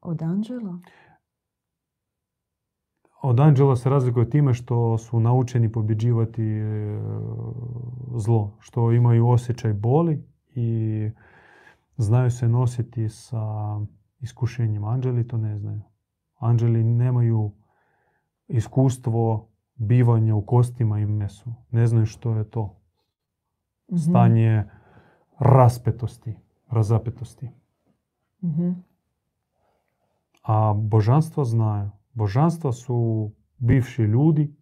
Od anđela? Od anđela se razlikuju time što su naučeni pobjeđivati e, zlo, što imaju osjećaj boli i znaju se nositi sa iskušenjima. Anđeli to ne znaju. Anđeli nemaju iskustvo bivanja u kostima i mesu. Ne znaju što je to. Mhm, Stanje raspetosti, razapetosti. mhm, A božanstva znaju. Božanstva su bivši ljudi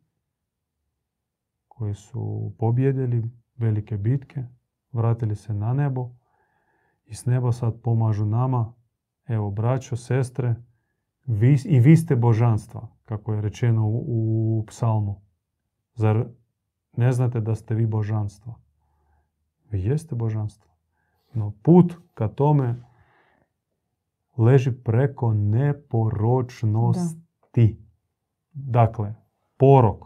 koji su pobjedili velike bitke, vratili se na nebo i s neba sad pomažu nama. Evo, braćo, sestre, vi, i vi ste božanstva, kako je rečeno u, u psalmu. Zar ne znate da ste vi božanstva? Vi jeste božanstva. No put ka tome leži preko neporočnosti. Dakle, porok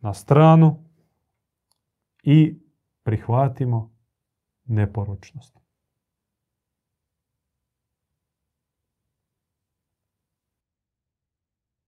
na stranu i prihvatimo neporočnost.